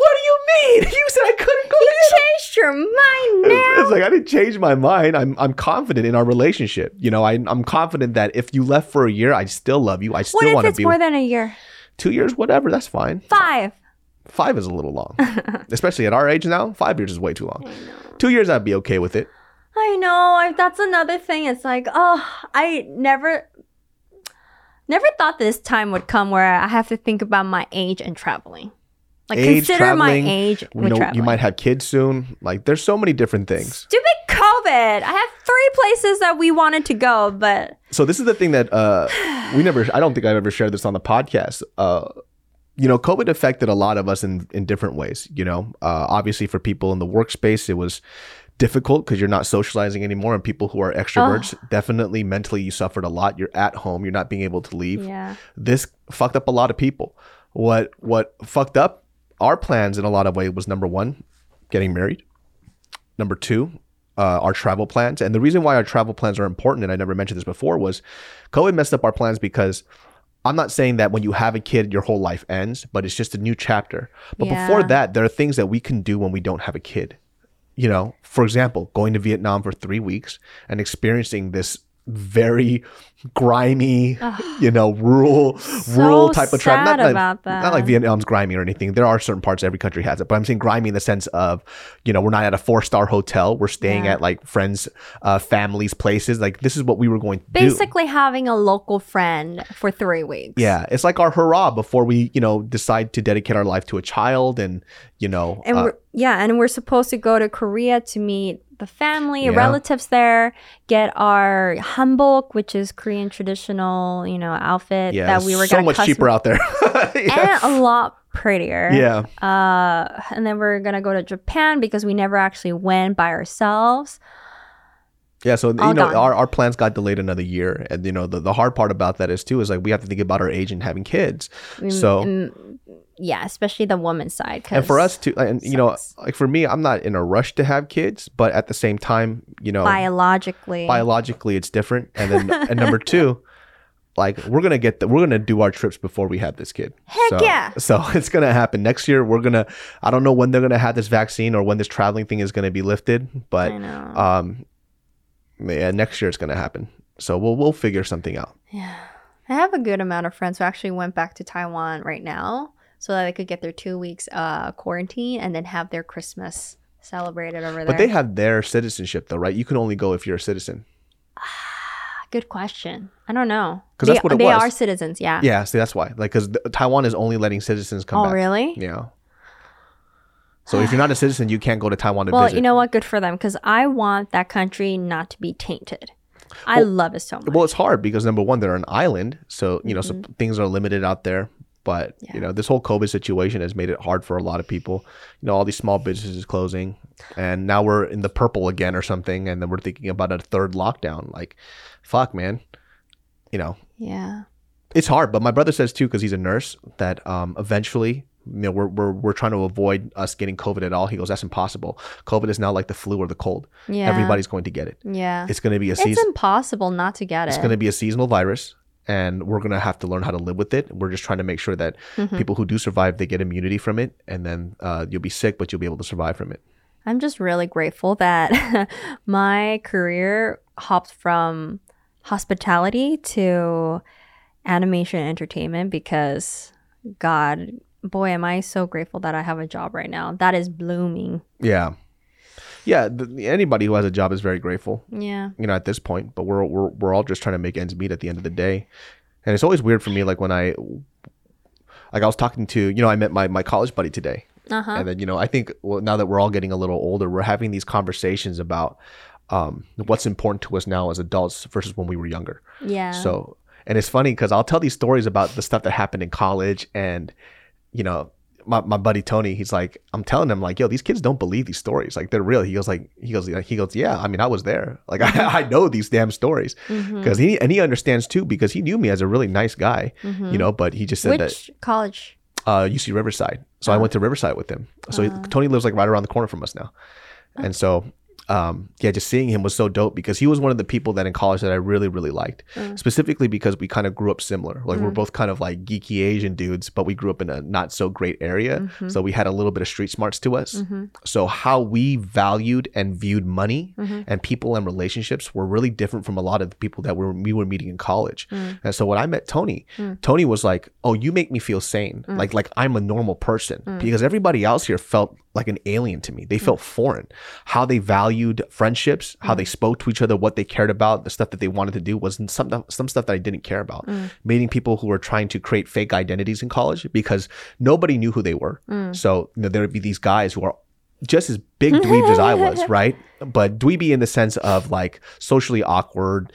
what do you mean? You said I couldn't go." You in." changed your mind now. It's like I didn't change my mind. I'm I'm confident in our relationship. You know, I, I'm confident that if you left for a year, I still love you. I still want to be it's be more with than a year? Two years, whatever. That's fine. Five. Five is a little long, especially at our age now. Five years is way too long. Two years, I'd be okay with it. I know. I, that's another thing. It's like, oh, I never, never thought this time would come where I have to think about my age and traveling. Like Age, consider my age You know, traveling. you might have kids soon. Like, there's so many different things. Stupid COVID. I have three places that we wanted to go, but So this is the thing that uh, we never. I don't think I've ever shared this on the podcast. Uh, you know, COVID affected a lot of us in in different ways. You know, uh, obviously for people in the workspace, it was difficult because you're not socializing anymore, and people who are extroverts definitely mentally you suffered a lot. You're at home, you're not being able to leave. yeah, This fucked up a lot of people. What what fucked up our plans in a lot of ways was number one, getting married. Number two, uh, our travel plans. And the reason why our travel plans are important, and I never mentioned this before, was COVID messed up our plans because I'm not saying that when you have a kid, your whole life ends, but it's just a new chapter. But before that, there are things that we can do when we don't have a kid. You know, for example, going to Vietnam for three weeks and experiencing this very grimy, you know, rural, rural type of travel. like, not like. Vietnam's grimy or anything. There are certain parts every country has it, but I'm saying grimy in the sense of, you know, we're not at a four star hotel. We're staying Yeah. at like friends, uh, families, places. Like this is what we were going to do. Basically, having a local friend for three weeks. Yeah, it's like our hurrah before we, you know, decide to dedicate our life to a child, and you know, And uh, we're, yeah, and we're supposed to go to Korea to meet the family, Yeah. relatives there, get our hanbok, which is Korean traditional, you know, outfit yeah, that we were so gonna much custom- cheaper out there. yeah. and a lot prettier. yeah, Uh, and then we're gonna go to Japan because we never actually went by ourselves. yeah. So you know, gone. our, our plans got delayed another year, and you know, the, the hard part about that is too is like we have to think about our age and having kids. Mm, So yeah, especially the woman's side. and for us to, and you know, like for me, I'm not in a rush to have kids, but at the same time, you know, biologically, biologically it's different. And then and number two, like we're gonna get the, we're gonna do our trips before we have this kid. Heck so, yeah. So it's gonna happen next year. We're gonna I don't know when they're gonna have this vaccine or when this traveling thing is gonna be lifted, but um, yeah, next year it's gonna happen. So we'll we'll figure something out. Yeah. I have a good amount of friends who actually went back to Taiwan right now so that they could get their two weeks uh, quarantine and then have their Christmas celebrated over there. But they have their citizenship though, right? You can only go if you're a citizen. good question. I don't know. Because that's what it they was. are citizens, yeah. Yeah, see that's why. Like, because Taiwan is only letting citizens come oh, back. really? Yeah. So if you're not a citizen, you can't go to Taiwan to Well, visit. Well, you know what? Good for them because I want that country not to be tainted. I love it so much. Well, it's hard because number one, they're an island, so you know, Mm-hmm. so things are limited out there. But you know, this whole COVID situation has made it hard for a lot of people. You know, all these small businesses closing, and now we're in the purple again or something, and then we're thinking about a third lockdown. Like, fuck, man. You know, yeah. it's hard. But my brother says too, because he's a nurse, that um, eventually, you know, we're, we're we're trying to avoid us getting COVID at all. He goes, that's impossible. COVID is now like the flu or the cold. Yeah. Everybody's going to get it. Yeah. It's going to be a season. It's impossible not to get it. It's going to be a seasonal virus, and we're going to have to learn how to live with it. We're just trying to make sure that Mm-hmm. people who do survive, they get immunity from it, and then uh, you'll be sick, but you'll be able to survive from it. I'm just really grateful that my career hopped from hospitality to animation entertainment because God, boy, am I so grateful that I have a job right now. That is blooming. Yeah, yeah. The, anybody who has a job is very grateful, Yeah. you know, at this point. But we're we're we're all just trying to make ends meet at the end of the day, and it's always weird for me, like when I. Like I was talking to, you know, I met my, my college buddy today, Uh huh. and then you know i think well now that we're all getting a little older we're having these conversations about um, what's important to us now as adults versus when we were younger Yeah. so and it's funny because i'll tell these stories about the stuff that happened in college and you know my, my buddy tony he's like i'm telling him like yo these kids don't believe these stories like they're real he goes like he goes he goes yeah i mean i was there like i, I know these damn stories Mm-hmm. because he and he understands too because he knew me as a really nice guy you know but he just said that Which college? uh, UC Riverside. So I went to Riverside with him. So he- Tony lives like right around the corner from us now. And so, um, yeah, just seeing him was so dope because he was one of the people that in college that I really, really liked. Mm. Specifically because we kind of grew up similar. Like we're mm. both kind of like geeky Asian dudes, but we grew up in a not so great area. Mm-hmm. So we had a little bit of street smarts to us. Mm-hmm. So how we valued and viewed money mm-hmm. and people and relationships were really different from a lot of the people that we were, we were meeting in college. Mm. And so when I met Tony, Tony was like, "Oh, you make me feel sane. Like like I'm a normal person." Because everybody else here felt like an alien to me. They felt foreign. How they valued friendships, how they mm. spoke to each other, what they cared about, the stuff that they wanted to do was some some stuff that I didn't care about. Mm. Meeting people who were trying to create fake identities in college because nobody knew who they were. Mm. So you know, there would be these guys who are just as big dweebs as I was, right? But dweeby in the sense of like socially awkward,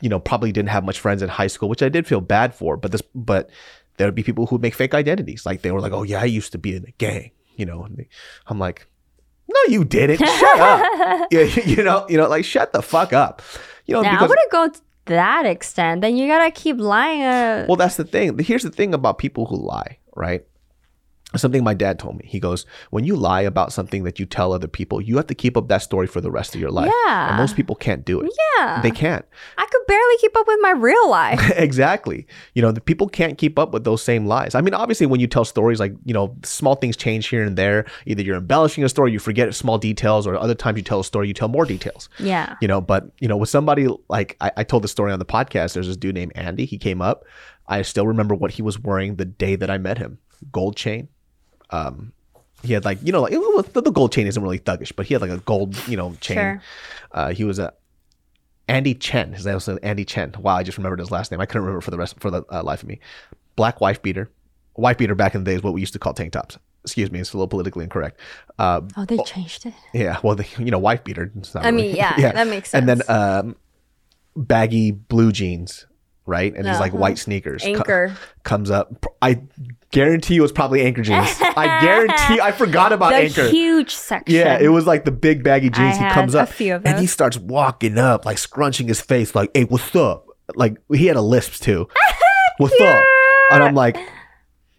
you know, probably didn't have much friends in high school, which I did feel bad for. But this, but there would be people who would make fake identities, like they were like, "Oh yeah, I used to be in a gang," you know. They, I'm like, "No, you didn't. Shut up." yeah, you know, you know, like shut the fuck up, you know. Now, I wouldn't go to that extent. Then you gotta keep lying. Uh, well, that's the thing. Here's the thing about people who lie, right? Something my dad told me. He goes, when you lie about something that you tell other people, you have to keep up that story for the rest of your life. Yeah. And most people can't do it. Yeah. They can't. I could barely keep up with my real life. exactly. You know, the people can't keep up with those same lies. I mean, obviously, when you tell stories like, you know, small things change here and there. Either you're embellishing a story, you forget small details, or other times you tell a story, you tell more details. yeah. You know, but, you know, with somebody like I, I told the story on the podcast, there's this dude named Andy. He came up. I still remember what he was wearing the day that I met him gold chain. Um, he had like, you know, like was, the gold chain isn't really thuggish, but he had like a gold, you know, chain. Sure. Uh, he was a Andy Chen. His name was Andy Chen. Wow, I just remembered his last name. I couldn't remember for the rest for the uh, life of me. Black wife beater. Wife beater back in the day is what we used to call tank tops. Excuse me, it's a little politically incorrect. Uh, Oh, they changed it. yeah, well, you know, wife beater. I really- mean, yeah, that makes sense. And then um, baggy blue jeans, right? And these like Uh-huh. white sneakers. co- comes up. I guarantee it was probably anchor jeans. I guarantee. I forgot about the anchor. huge section. Yeah, it was like the big baggy jeans. I he comes up and he starts walking up, like scrunching his face, like, "Hey, what's up?" Like he had a lisp too. what's up? And I'm like,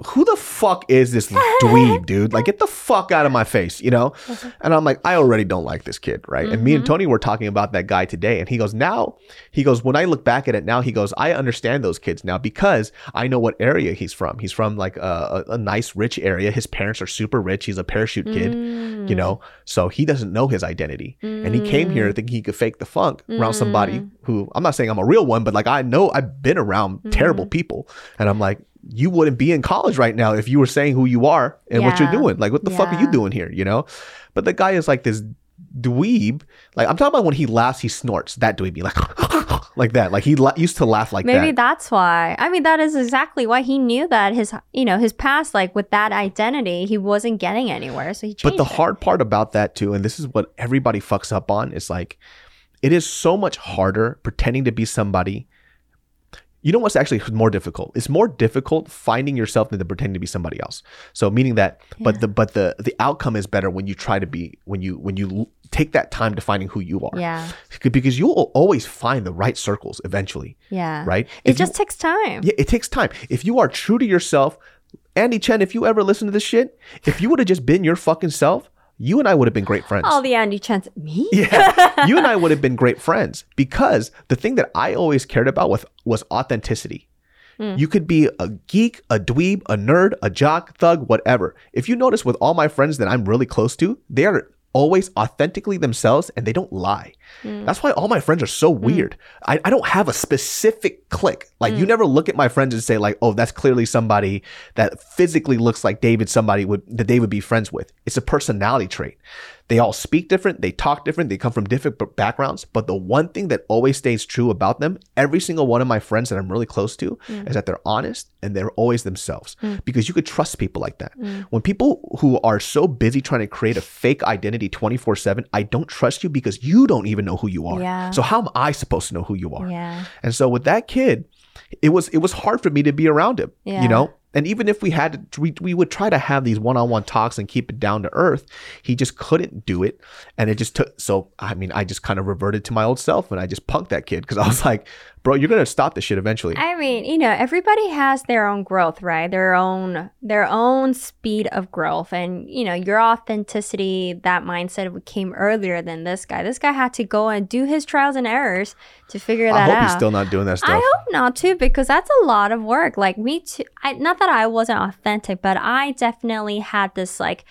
who the fuck is this dweeb, dude? Like, get the fuck out of my face, you know? And I'm like, I already don't like this kid, right? And me and mm-hmm. Tony were talking about that guy today. And he goes, now, he goes, when I look back at it now, he goes, I understand those kids now because I know what area he's from. He's from like a, a, a nice, rich area. His parents are super rich. He's a parachute kid, you know? Mm. So he doesn't know his identity. And he came here mm. thinking he could fake the funk around somebody mm. who, I'm not saying I'm a real one, but like I know I've been around terrible people. And I'm like, you wouldn't be in college right now if you were saying who you are and what you're doing. Like, what the fuck are you doing here? You know? But the guy is like this dweeb. Like, I'm talking about when he laughs, he snorts. That dweeby, like, like that. Like, he la- used to laugh like Maybe that. that's why. I mean, that is exactly why he knew that his, you know, his past, like with that identity, he wasn't getting anywhere. So he But the it. hard part about that, too, and this is what everybody fucks up on, is like, it is so much harder pretending to be somebody. You know what's actually more difficult? It's more difficult finding yourself than to pretending to be somebody else. So meaning that, but the but the the outcome is better when you try to be when you when you take that time to finding who you are. Yeah. Because you will always find the right circles eventually, Yeah. right? It If you- just takes time. yeah, it takes time. If you are true to yourself, Andy Chen, if you ever listen to this shit, if you would have just been your fucking self, you and I would have been great friends. All the Andy Chens. Me? yeah, you and I would have been great friends because the thing that I always cared about was was authenticity. Hmm. You could be a geek, a dweeb, a nerd, a jock, thug, whatever. If you notice with all my friends that I'm really close to, they are always authentically themselves and they don't lie. Mm. That's why all my friends are so mm. weird. I, I don't have a specific clique. Like you mm. never look at my friends and say like, oh, that's clearly somebody that physically looks like David, somebody would that they would be friends with. It's a personality trait. They all speak different, they talk different, they come from different backgrounds. But the one thing that always stays true about them, every single one of my friends that I'm really close to, mm. is that they're honest and they're always themselves. Mm. Because you could trust people like that. Mm. When people who are so busy trying to create a fake identity 24 7, I don't trust you because you don't even know who you are. Yeah. So how am I supposed to know who you are? Yeah. And so with that kid, it was it was hard for me to be around him. Yeah. You know? And even if we had to, we, we would try to have these one-on-one talks and keep it down to earth, he just couldn't do it. And it just took so I mean, I just kind of reverted to my old self and I just punked that kid because I was like, bro, you're gonna stop this shit eventually. I mean, you know, everybody has their own growth, right? Their own their own speed of growth. And, you know, your authenticity, that mindset came earlier than this guy. This guy had to go and do his trials and errors to figure that out. I hope out. he's still not doing that stuff. I hope not too, because that's a lot of work. Like me too. I, not that I wasn't authentic, but I definitely had this like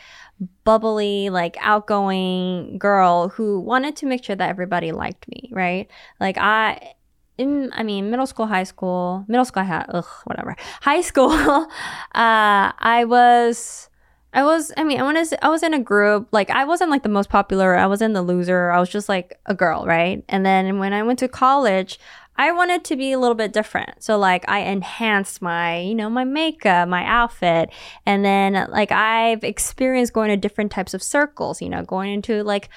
bubbly, like outgoing girl who wanted to make sure that everybody liked me, right? Like I. In, I mean, middle school, high school, middle school, had, ugh, whatever. High school, uh, I was, I was, I mean, I was, I was in a group, like, I wasn't like the most popular. I wasn't the loser. I was just like a girl, right? And then when I went to college, I wanted to be a little bit different. So like I enhanced my, you know, my makeup, my outfit. And then like I've experienced going to different types of circles, you know, going into like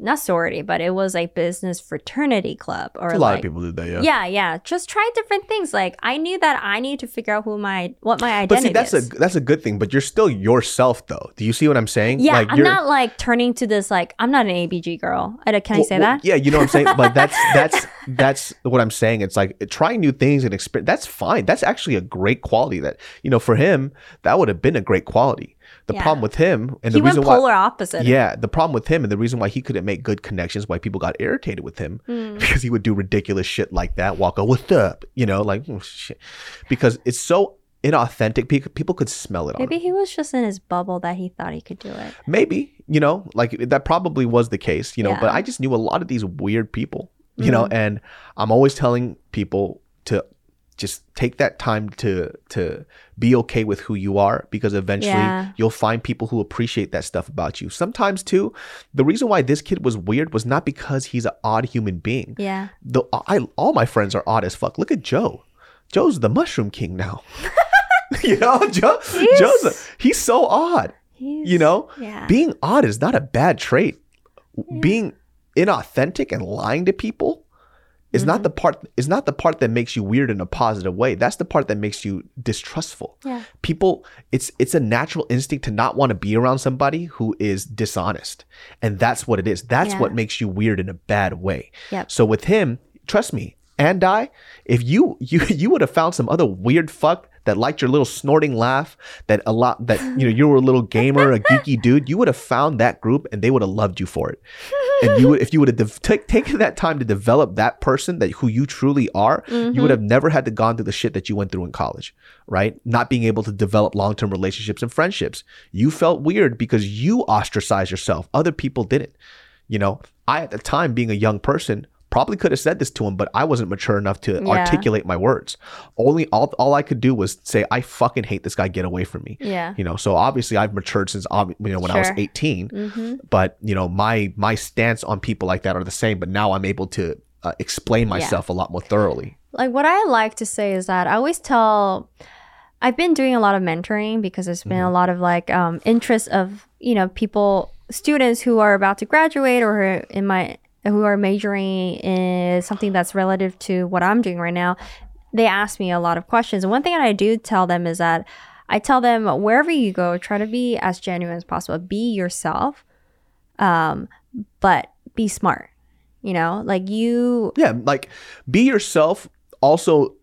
not sorority, but it was a business fraternity club or a lot like of people did that, yeah. yeah, yeah. Just try different things. Like I knew that I needed to figure out who my what my identity. But see, that's is. a that's a good thing. But you're still yourself, though. Do you see what I'm saying? yeah, like I'm not like turning to this like I'm not an ABG girl. I Can I say well, that? Yeah, you know what I'm saying. But that's that's that's what I'm saying. It's like trying new things and experience. That's fine. That's actually a great quality. That you know, for him, that would have been a great quality. The Yeah. problem with him and he the reason why polar opposite. yeah, the problem with him and the reason why he couldn't make good connections, why people got irritated with him, Mm. because he would do ridiculous shit like that. Walk out, what's up? You know, like oh, shit, because it's so inauthentic. People could smell it on. Maybe he was just in his bubble that he thought he could do it. Maybe you know, like that probably was the case. You know, but I just knew a lot of these weird people. You know, and I'm always telling people to just take that time to to be okay with who you are because eventually Yeah. you'll find people who appreciate that stuff about you. Sometimes too, the reason why this kid was weird was not because he's an odd human being. Yeah. The I all my friends are odd as fuck. Look at Joe. Joe's the mushroom king now. you know, Joe Joe's a, he's so odd. He's, You know? Yeah. Being odd is not a bad trait. Being inauthentic and lying to people is Mm-hmm. not the part is not the part that makes you weird in a positive way. That's the part that makes you distrustful. Yeah. People it's it's a natural instinct to not want to be around somebody who is dishonest. And that's what it is. That's Yeah. what makes you weird in a bad way. Yep. So with him, trust me, and I, if you you you would have found some other weird fuck that liked your little snorting laugh, that a lot that you know you were a little gamer, a geeky dude, you would have found that group and they would have loved you for it. And you would if you would have dev- take taken that time to develop that person that who you truly are, you would mm-hmm. have never had to gone through the shit that you went through in college, right? Not being able to develop long-term relationships and friendships. You felt weird because you ostracized yourself. Other people didn't. You know, I at the time being a young person probably could have said this to him, but I wasn't mature enough to Yeah. articulate my words. Only all all I could do was say, "I fucking hate this guy. Get away from me." Yeah. You know, so obviously I've matured since you know when I was 18. Mm-hmm. But you know, my my stance on people like that are the same. But now I'm able to uh, explain myself a lot more thoroughly. like what I like to say is that I always tell I've been doing a lot of mentoring because there's been a lot of like um, interest of you know people students who are about to graduate or in my who are majoring in something that's relative to what I'm doing right now. They ask me a lot of questions, and one thing that I do tell them is that I tell them wherever you go, try to be as genuine as possible. Be yourself, um, but be smart. You know, like you Yeah, like be yourself. Also,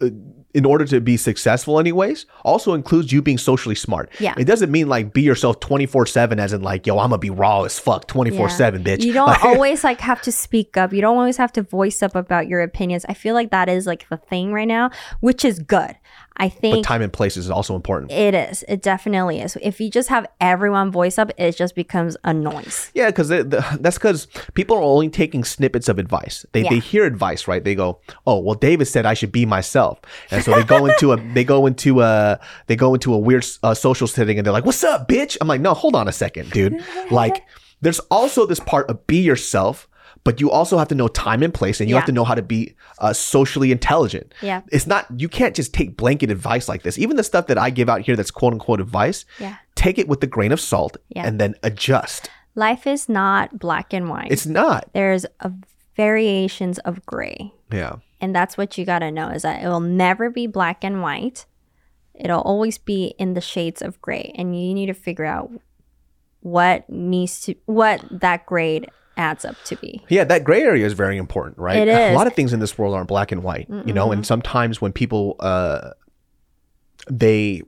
uh, in order to be successful, anyways, also includes you being socially smart. Yeah. it doesn't mean like be yourself twenty four seven, as in like yo, I'm gonna be raw as fuck twenty four seven, bitch. You don't Like- always like have to speak up. You don't always have to voice up about your opinions. I feel like that is like the thing right now, which is good. I but think time and place is also important. it is. It definitely is. If you just have everyone voice up, it just becomes a noise. Yeah, because that's because people are only taking snippets of advice. They, they hear advice, right? They go, "Oh, well, David said I should be myself," and so they go into a they go into a they go into a weird uh, social setting, and they're like, "What's up, bitch?" I'm like, "No, hold on a second, dude. Like, there's also this part of be yourself." But you also have to know time and place, and you have to know how to be uh, socially intelligent. Yeah. it's not you can't just take blanket advice like this. Even the stuff that I give out here, that's quote unquote advice, Yeah. take it with a grain of salt, Yeah. and then adjust. Life is not black and white. It's not. There's a variations of gray. Yeah. And that's what you got to know is that it will never be black and white. It'll always be in the shades of gray and you need to figure out what needs to what that grade adds up to be. Yeah, that gray area is very important, right? It A lot of things in this world aren't black and white, you know, and sometimes when people uh they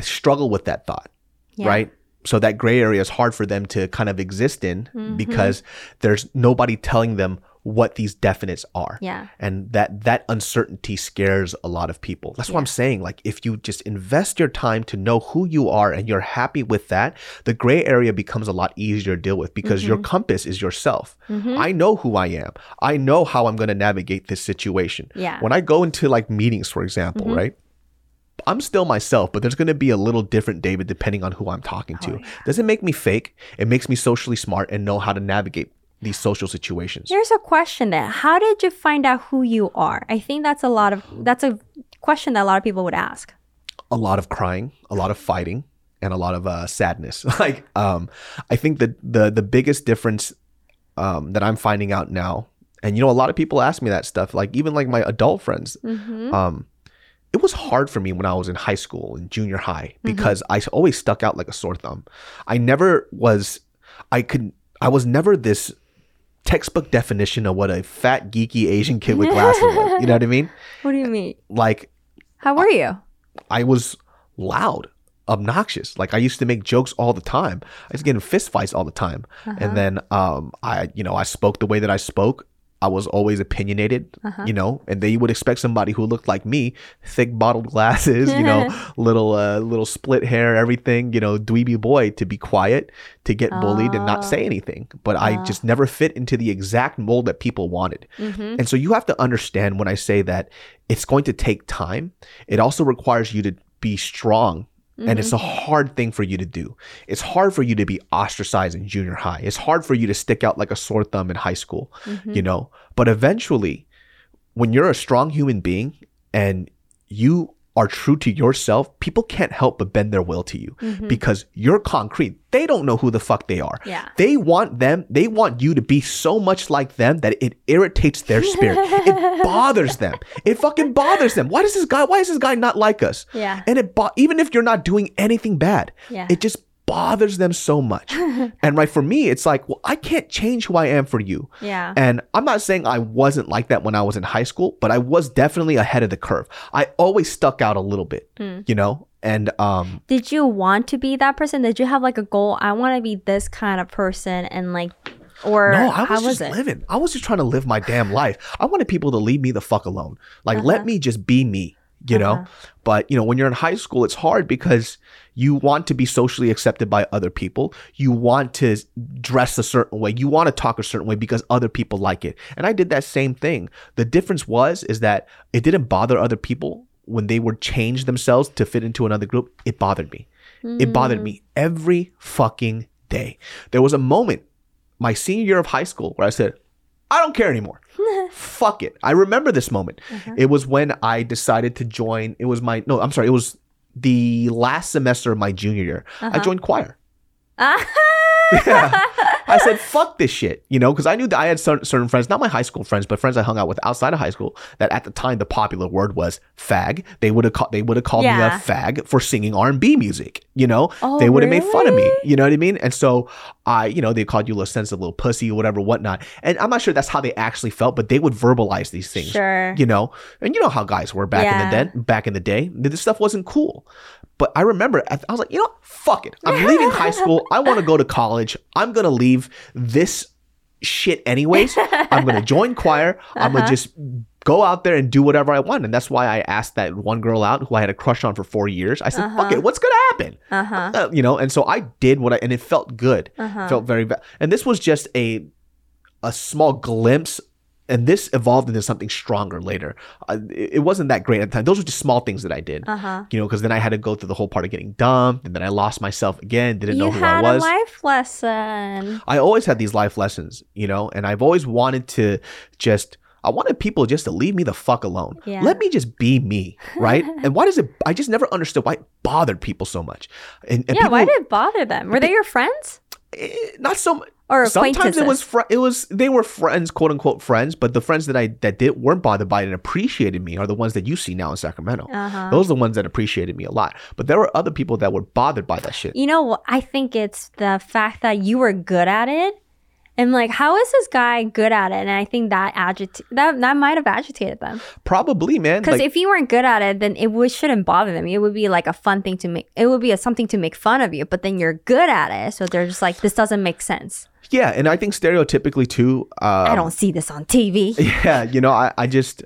struggle with that thought, Yeah. right? So that gray area is hard for them to kind of exist in Mm-hmm. because there's nobody telling them what these definites are. Yeah. And that that uncertainty scares a lot of people. That's what I'm saying. Like if you just invest your time to know who you are and you're happy with that, the gray area becomes a lot easier to deal with because your Mm-hmm. compass is yourself. I know who I am. I know how I'm going to navigate this situation. Yeah. When I go into like meetings, for example, Mm-hmm. right? I'm still myself, but there's going to be a little different David depending on who I'm talking Oh, to. Doesn't make me fake. It makes me socially smart and know how to navigate these social situations. Here's a question then. How did you find out who you are? I think that's a lot of that's a question that a lot of people would ask. a lot of crying, a lot of fighting, and a lot of uh, sadness. like, um, I think that the the biggest difference um, that I'm finding out now, and you know, a lot of people ask me that stuff. Like, even like my adult friends, um, it was hard for me when I was in high school and junior high because I always stuck out like a sore thumb. I never was, I could, I was never this textbook definition of what a fat geeky Asian kid with glasses was. You know what I mean? What do you mean? Like How were you? I was loud. obnoxious. Like I used to make jokes all the time. I was getting get fist fights all the time. And then um I you know, I spoke the way that I spoke. I was always opinionated, uh-huh. you know, and they would expect somebody who looked like me, thick bottled glasses, you know, little uh, little split hair, everything, you know, dweeby boy to be quiet, to get bullied and not say oh. anything. But I uh. just never fit into the exact mold that people wanted. Mm-hmm. And so you have to understand when I say that it's going to take time, it also requires you to be strong and it's a mm-hmm. hard thing for you to do. It's hard for you to be ostracized in junior high. It's hard for you to stick out like a sore thumb in high school, mm-hmm. you know? But eventually, when you're a strong human being and you are true to yourself, people can't help but bend their will to you mm-hmm. because you're concrete. They don't know who the fuck they are. Yeah. They want them, they want you to be so much like them that it irritates their spirit. it bothers them. It fucking bothers them. Why does this guy, why is this guy not like us? Yeah. And it, bo- even if you're not doing anything bad, Yeah. it just bothers them so much. and right for me, it's like, well, I can't change who I am for you. Yeah. And I'm not saying I wasn't like that when I was in high school, but I was definitely ahead of the curve. I always stuck out a little bit, Hmm. you know? And um Did you want to be that person? Did you have like a goal? I want to be this kind of person, and like, or no, I was was just it? living. I was just trying to live my damn life. I wanted people to leave me the fuck alone. Like Uh-huh. let me just be me, you know? But you know, when you're in high school, it's hard because you want to be socially accepted by other people. You want to dress a certain way. You want to talk a certain way because other people like it. And I did that same thing. The difference was is that it didn't bother other people when they would change themselves to fit into another group. It bothered me. It bothered me mm. every fucking day. There was a moment my senior year of high school where I said, I don't care anymore. Fuck it. I remember this moment. Uh-huh. It was when I decided to join. It was my, no, I'm sorry. It was the last semester of my junior year. I uh-huh. joined choir. Ah. Yeah. I said, fuck this shit, you know, because I knew that I had certain, certain friends, not my high school friends, but friends I hung out with outside of high school, that at the time the popular word was fag. They would have called, they would have called me a fag for singing R&B music, you know? Oh, they would have made fun of me, you know what I mean? And so I, you know, they called you a little sensitive little pussy or whatever, whatnot. And I'm not sure that's how they actually felt, but they would verbalize these things Sure. you know and you know how guys were back in the day back in the day this stuff wasn't cool but i remember i I was like you know what? fuck it i'm leaving high school i want to go to college i'm gonna leave this shit anyways i'm gonna join choir i'm Uh-huh. gonna just go out there and do whatever i want and that's why i asked that one girl out who i had a crush on for four years i said fuck Uh-huh. it what's gonna happen Uh huh. uh, you know and so i did what i and it felt good Uh-huh. felt very va- and this was just a a small glimpse and this evolved into something stronger later uh, it, it wasn't that great at the time those were just small things that i did Uh huh. you know because then i had to go through the whole part of getting dumped and then i lost myself again didn't You know who i had a was life lesson. i always had these life lessons you know and i've always wanted to just I wanted people just to leave me the fuck alone. Yeah. Let me just be me, right? and why does it? I just never understood why it bothered people so much. And, and yeah. people, Why did it bother them? Were they your friends eh, not so much. Or Sometimes it was fr- it was they were friends, quote unquote friends, but the friends that I that did weren't bothered by it and appreciated me are the ones that you see now in Sacramento. Uh-huh. Those are the ones that appreciated me a lot. But there were other people that were bothered by that shit. You know. I think it's the fact that you were good at it. And like, how is this guy good at it? And I think that agit- that that might have agitated them. Probably, man. Because Like, if you weren't good at it, then it would, shouldn't bother them. It would be like a fun thing to make. It would be a, something to make fun of you. But then you're good at it, so they're just like, this doesn't make sense. yeah, and I think stereotypically too. Um, I don't see this on TV. yeah you know i, I just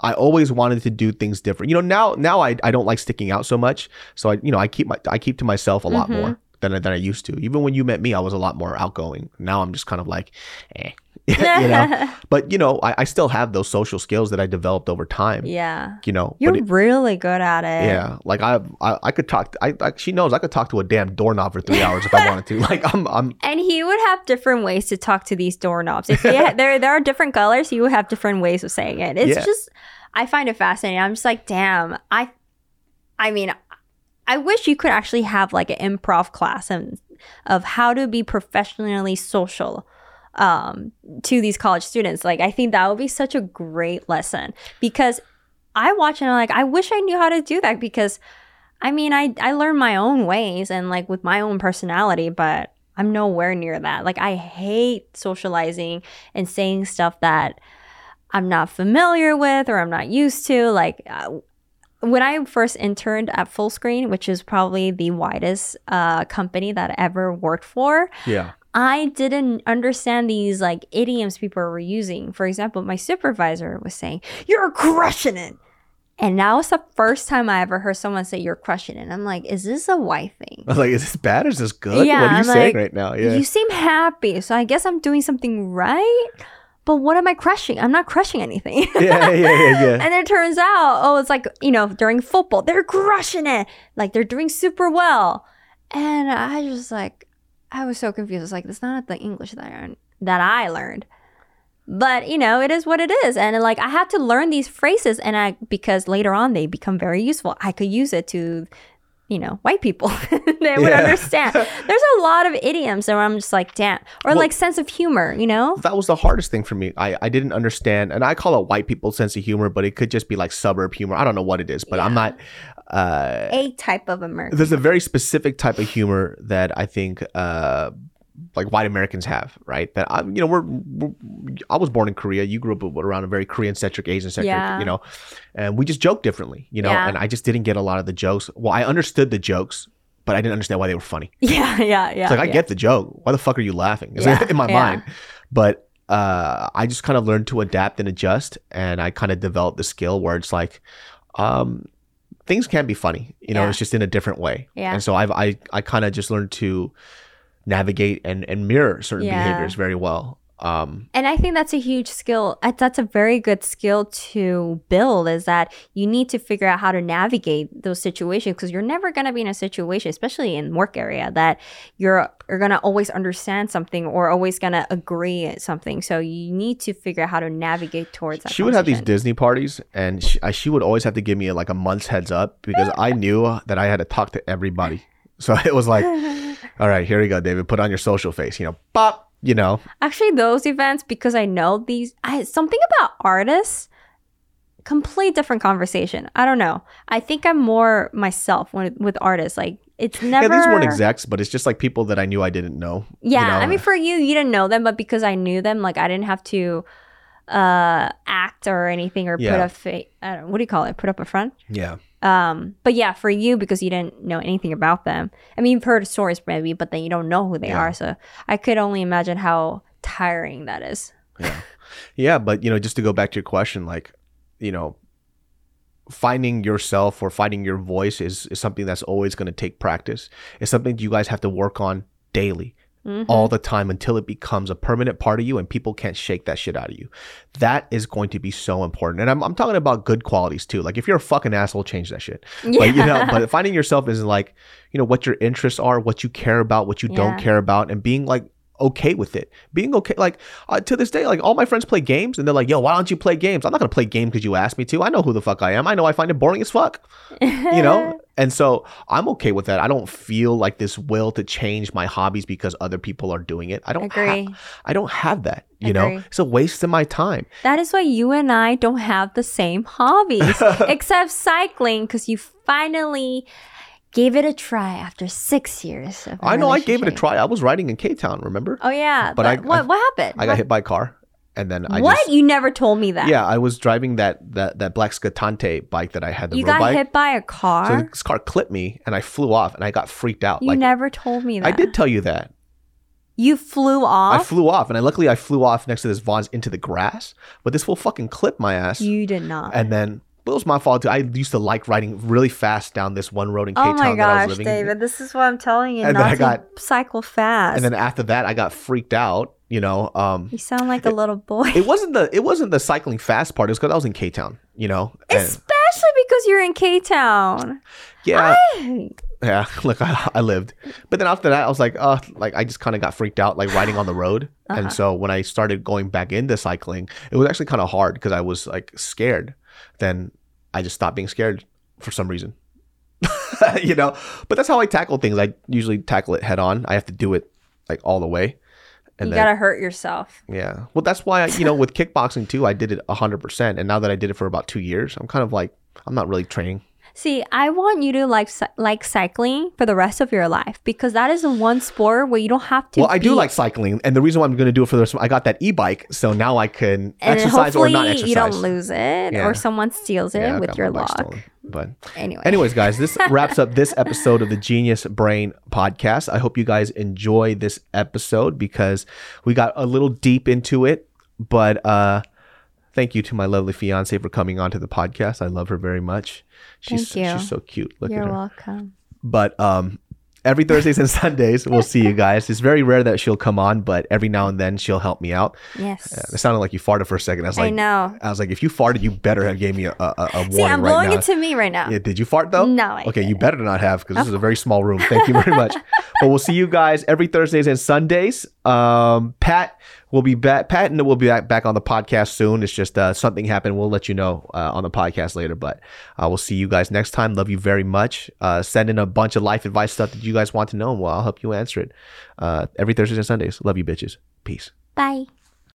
i always wanted to do things different you know now now I, I don't like sticking out so much so i you know i keep my i keep to myself a lot Mm-hmm. more than, I- than i used to even when you met me i was a lot more outgoing now i'm just kind of like eh. you know but you know I, I still have those social skills that i developed over time yeah, you know you're it- really good at it. yeah like I, I i could talk I, I she knows i could talk to a damn doorknob for three hours if i wanted to like i'm i'm And he would have different ways to talk to these doorknobs. If they there there are different colors, he would have different ways of saying it. It's Yeah. just I find it fascinating. I'm just like, damn. I I mean, I wish you could actually have like an improv class and of how to be professionally social um, to these college students. Like, I think that would be such a great lesson because I watch and I'm like, I wish I knew how to do that because I mean, I I learn my own ways and like with my own personality, but I'm nowhere near that. Like I hate socializing and saying stuff that I'm not familiar with or I'm not used to. Like uh, when I first interned at Fullscreen, which is probably the widest uh, company that I ever worked for, Yeah. I didn't understand these like idioms people were using. For example, my supervisor was saying, You're crushing it. And that was the first time I ever heard someone say you're crushing it. I'm like, is this a white thing? Like, is this bad or is this good? Yeah, what are you I'm saying like, right now? Yeah. You seem happy, so I guess I'm doing something right. But what am I crushing? I'm not crushing anything. yeah, yeah, yeah, yeah. And it turns out, oh, it's like, you know, during football, they're crushing it. Like they're doing super well. And I just like, I was so confused. I was like, that's not the English that I, that I learned. But, you know, it is what it is. And like, I had to learn these phrases and I, because later on they become very useful. I could use it to, you know, white people. they would understand. There's a lot of idioms that I'm just like, damn. Or Well- like sense of humor, you know? that was the hardest thing for me. I, I didn't understand, and I call it white people's sense of humor, but it could just be like suburb humor. I don't know what it is, but I'm not. Uh, A type of American. there's a very specific type of humor that I think uh, like white Americans have, right? That I, you know, we're, we're I was born in Korea. You grew up around a very Korean centric, Asian centric, Yeah. you know, and we just joke differently, you know. Yeah. And I just didn't get a lot of the jokes. Well, I understood the jokes, but I didn't understand why they were funny. Yeah, yeah, yeah. It's like I yeah. get the joke. Why the fuck are you laughing? It's in my mind. But uh, I just kind of learned to adapt and adjust, and I kind of developed the skill where it's like, um, things can be funny. You know, it's just in a different way. Yeah. And so I've I I kind of just learned to navigate and and mirror certain Yeah. behaviors very well. Um, And I think that's a huge skill. uh, That's a very good skill to build is that you need to figure out how to navigate those situations because you're never going to be in a situation, especially in work area, that you're you're going to always understand something or always going to agree at something. So you need to figure out how to navigate towards that. she would have these. Disney parties, and she, I- she would always have to give me like a month's heads up because I knew that I had to talk to everybody. So it was like, all right, here we go, David. Put on your social face. You know, pop. You know, Actually, those events because I know these. I something about artists. Complete different conversation. I don't know. I think I'm more myself when with artists. Like it's never. Yeah, these weren't execs, but it's just like people that I knew I didn't know. you Yeah, know? I mean, for you, you didn't know them, but because I knew them, like I didn't have to uh act or anything or put Yeah. a face. I don't. What do you call it? Put up a front. yeah, Um, but yeah, for you because you didn't know anything about them. I mean, you've heard stories maybe, but then you don't know who they Yeah. are. So I could only imagine how tiring that is. Yeah. yeah. But you know, just to go back to your question, like, you know, finding yourself or finding your voice is is something that's always going to take practice. It's something you guys have to work on daily. Mhm. All the time until it becomes a permanent part of you and people can't shake that shit out of you. That is going to be so important. And I'm, I'm talking about good qualities too. Like if you're a fucking asshole, change that shit. But you know, but finding yourself is like, you know, what your interests are, what you care about, what you don't care about, and being like okay with it. Being okay, like uh, to this day, like all my friends play games, and they're like, "Yo, why don't you play games?" I'm not gonna play game because you asked me to. I know who the fuck I am. I know I find it boring as fuck. You know, and so I'm okay with that. I don't feel like this will to change my hobbies because other people are doing it. I don't ha- Agree. I don't have that. You know, it's a waste of my time. That is why you and I don't have the same hobbies, except cycling, because you finally gave it a try after six years. I know I gave it a try. I was riding in K Town. Remember? Oh yeah, But but, I- what I- what happened? I got hit by a car, and then I what? just you never told me that. yeah, I was driving that that that black Scattante bike that I had the you got bike. hit by a So car. this car clipped me, and I flew off, and I got freaked out. you like never told me that. I did tell you that. You flew off. I flew off, and I luckily I flew off next to this Vons into the grass, but this will fucking clip my ass. you did not. and then it was my fault too. I used to like riding really fast down this one road in K oh Town my that I was gosh, living in. David! This is what I'm telling you. And then not I to got- cycle fast. And then after that, I got freaked out. You know, um, you sound like a little boy. it wasn't the it wasn't the cycling fast part. It was because I was in K Town. You know, and Especially because you're in K Town. yeah, yeah. Look, I, I lived, but then after that, I was like, uh, like I just kind of got freaked out, like riding on the road. Uh-huh. And so when I started going back into cycling, it was actually kind of hard because I was like scared. Then I just stopped being scared for some reason. you know, but that's how I tackle things. I usually tackle it head on. I have to do it like all the way. And you then, gotta hurt yourself. yeah. Well, that's why, I, you know, with kickboxing too, I did it 100%. And now that I did it for about two years, I'm kind of like, I'm not really training. See, I want you to like like cycling for the rest of your life because that is the one sport where you don't have to. Well, I do like cycling. And the reason why I'm going to do it for the rest of I got that e bike. So now I can and exercise or not exercise. you don't lose it Yeah. or someone steals it Yeah, with your lock. stolen. But Anyway. Anyways, guys, this wraps up this episode of the Genius Brain podcast. I hope you guys enjoy this episode because we got a little deep into it. But uh, thank you to my lovely fiance for coming onto the podcast. I love her very much. She's Thank you. she's so cute. Look You're at her. welcome. But um, every Thursdays and Sundays, we'll see you guys. It's very rare that she'll come on, but every now and then she'll help me out. Yes. It sounded like you farted for a second. I was I like, know. I was like, if you farted, you better have gave me a, a, a warning See, I'm blowing it to me right now. Yeah, did you fart though? No, I okay, you didn't. better not have because this is a very small room. Thank you very much. but we'll see you guys every Thursdays and Sundays. Um, Pat will be back. Pat and we'll be back, back on the podcast soon. It's just uh, something happened. We'll let you know uh, on the podcast later. But uh, we'll see you guys next time. Love you very much. Uh, send in a bunch of life advice stuff that you guys want to know, and well, I'll help you answer it. Uh, every Thursdays and Sundays. Love you, bitches. Peace. Bye.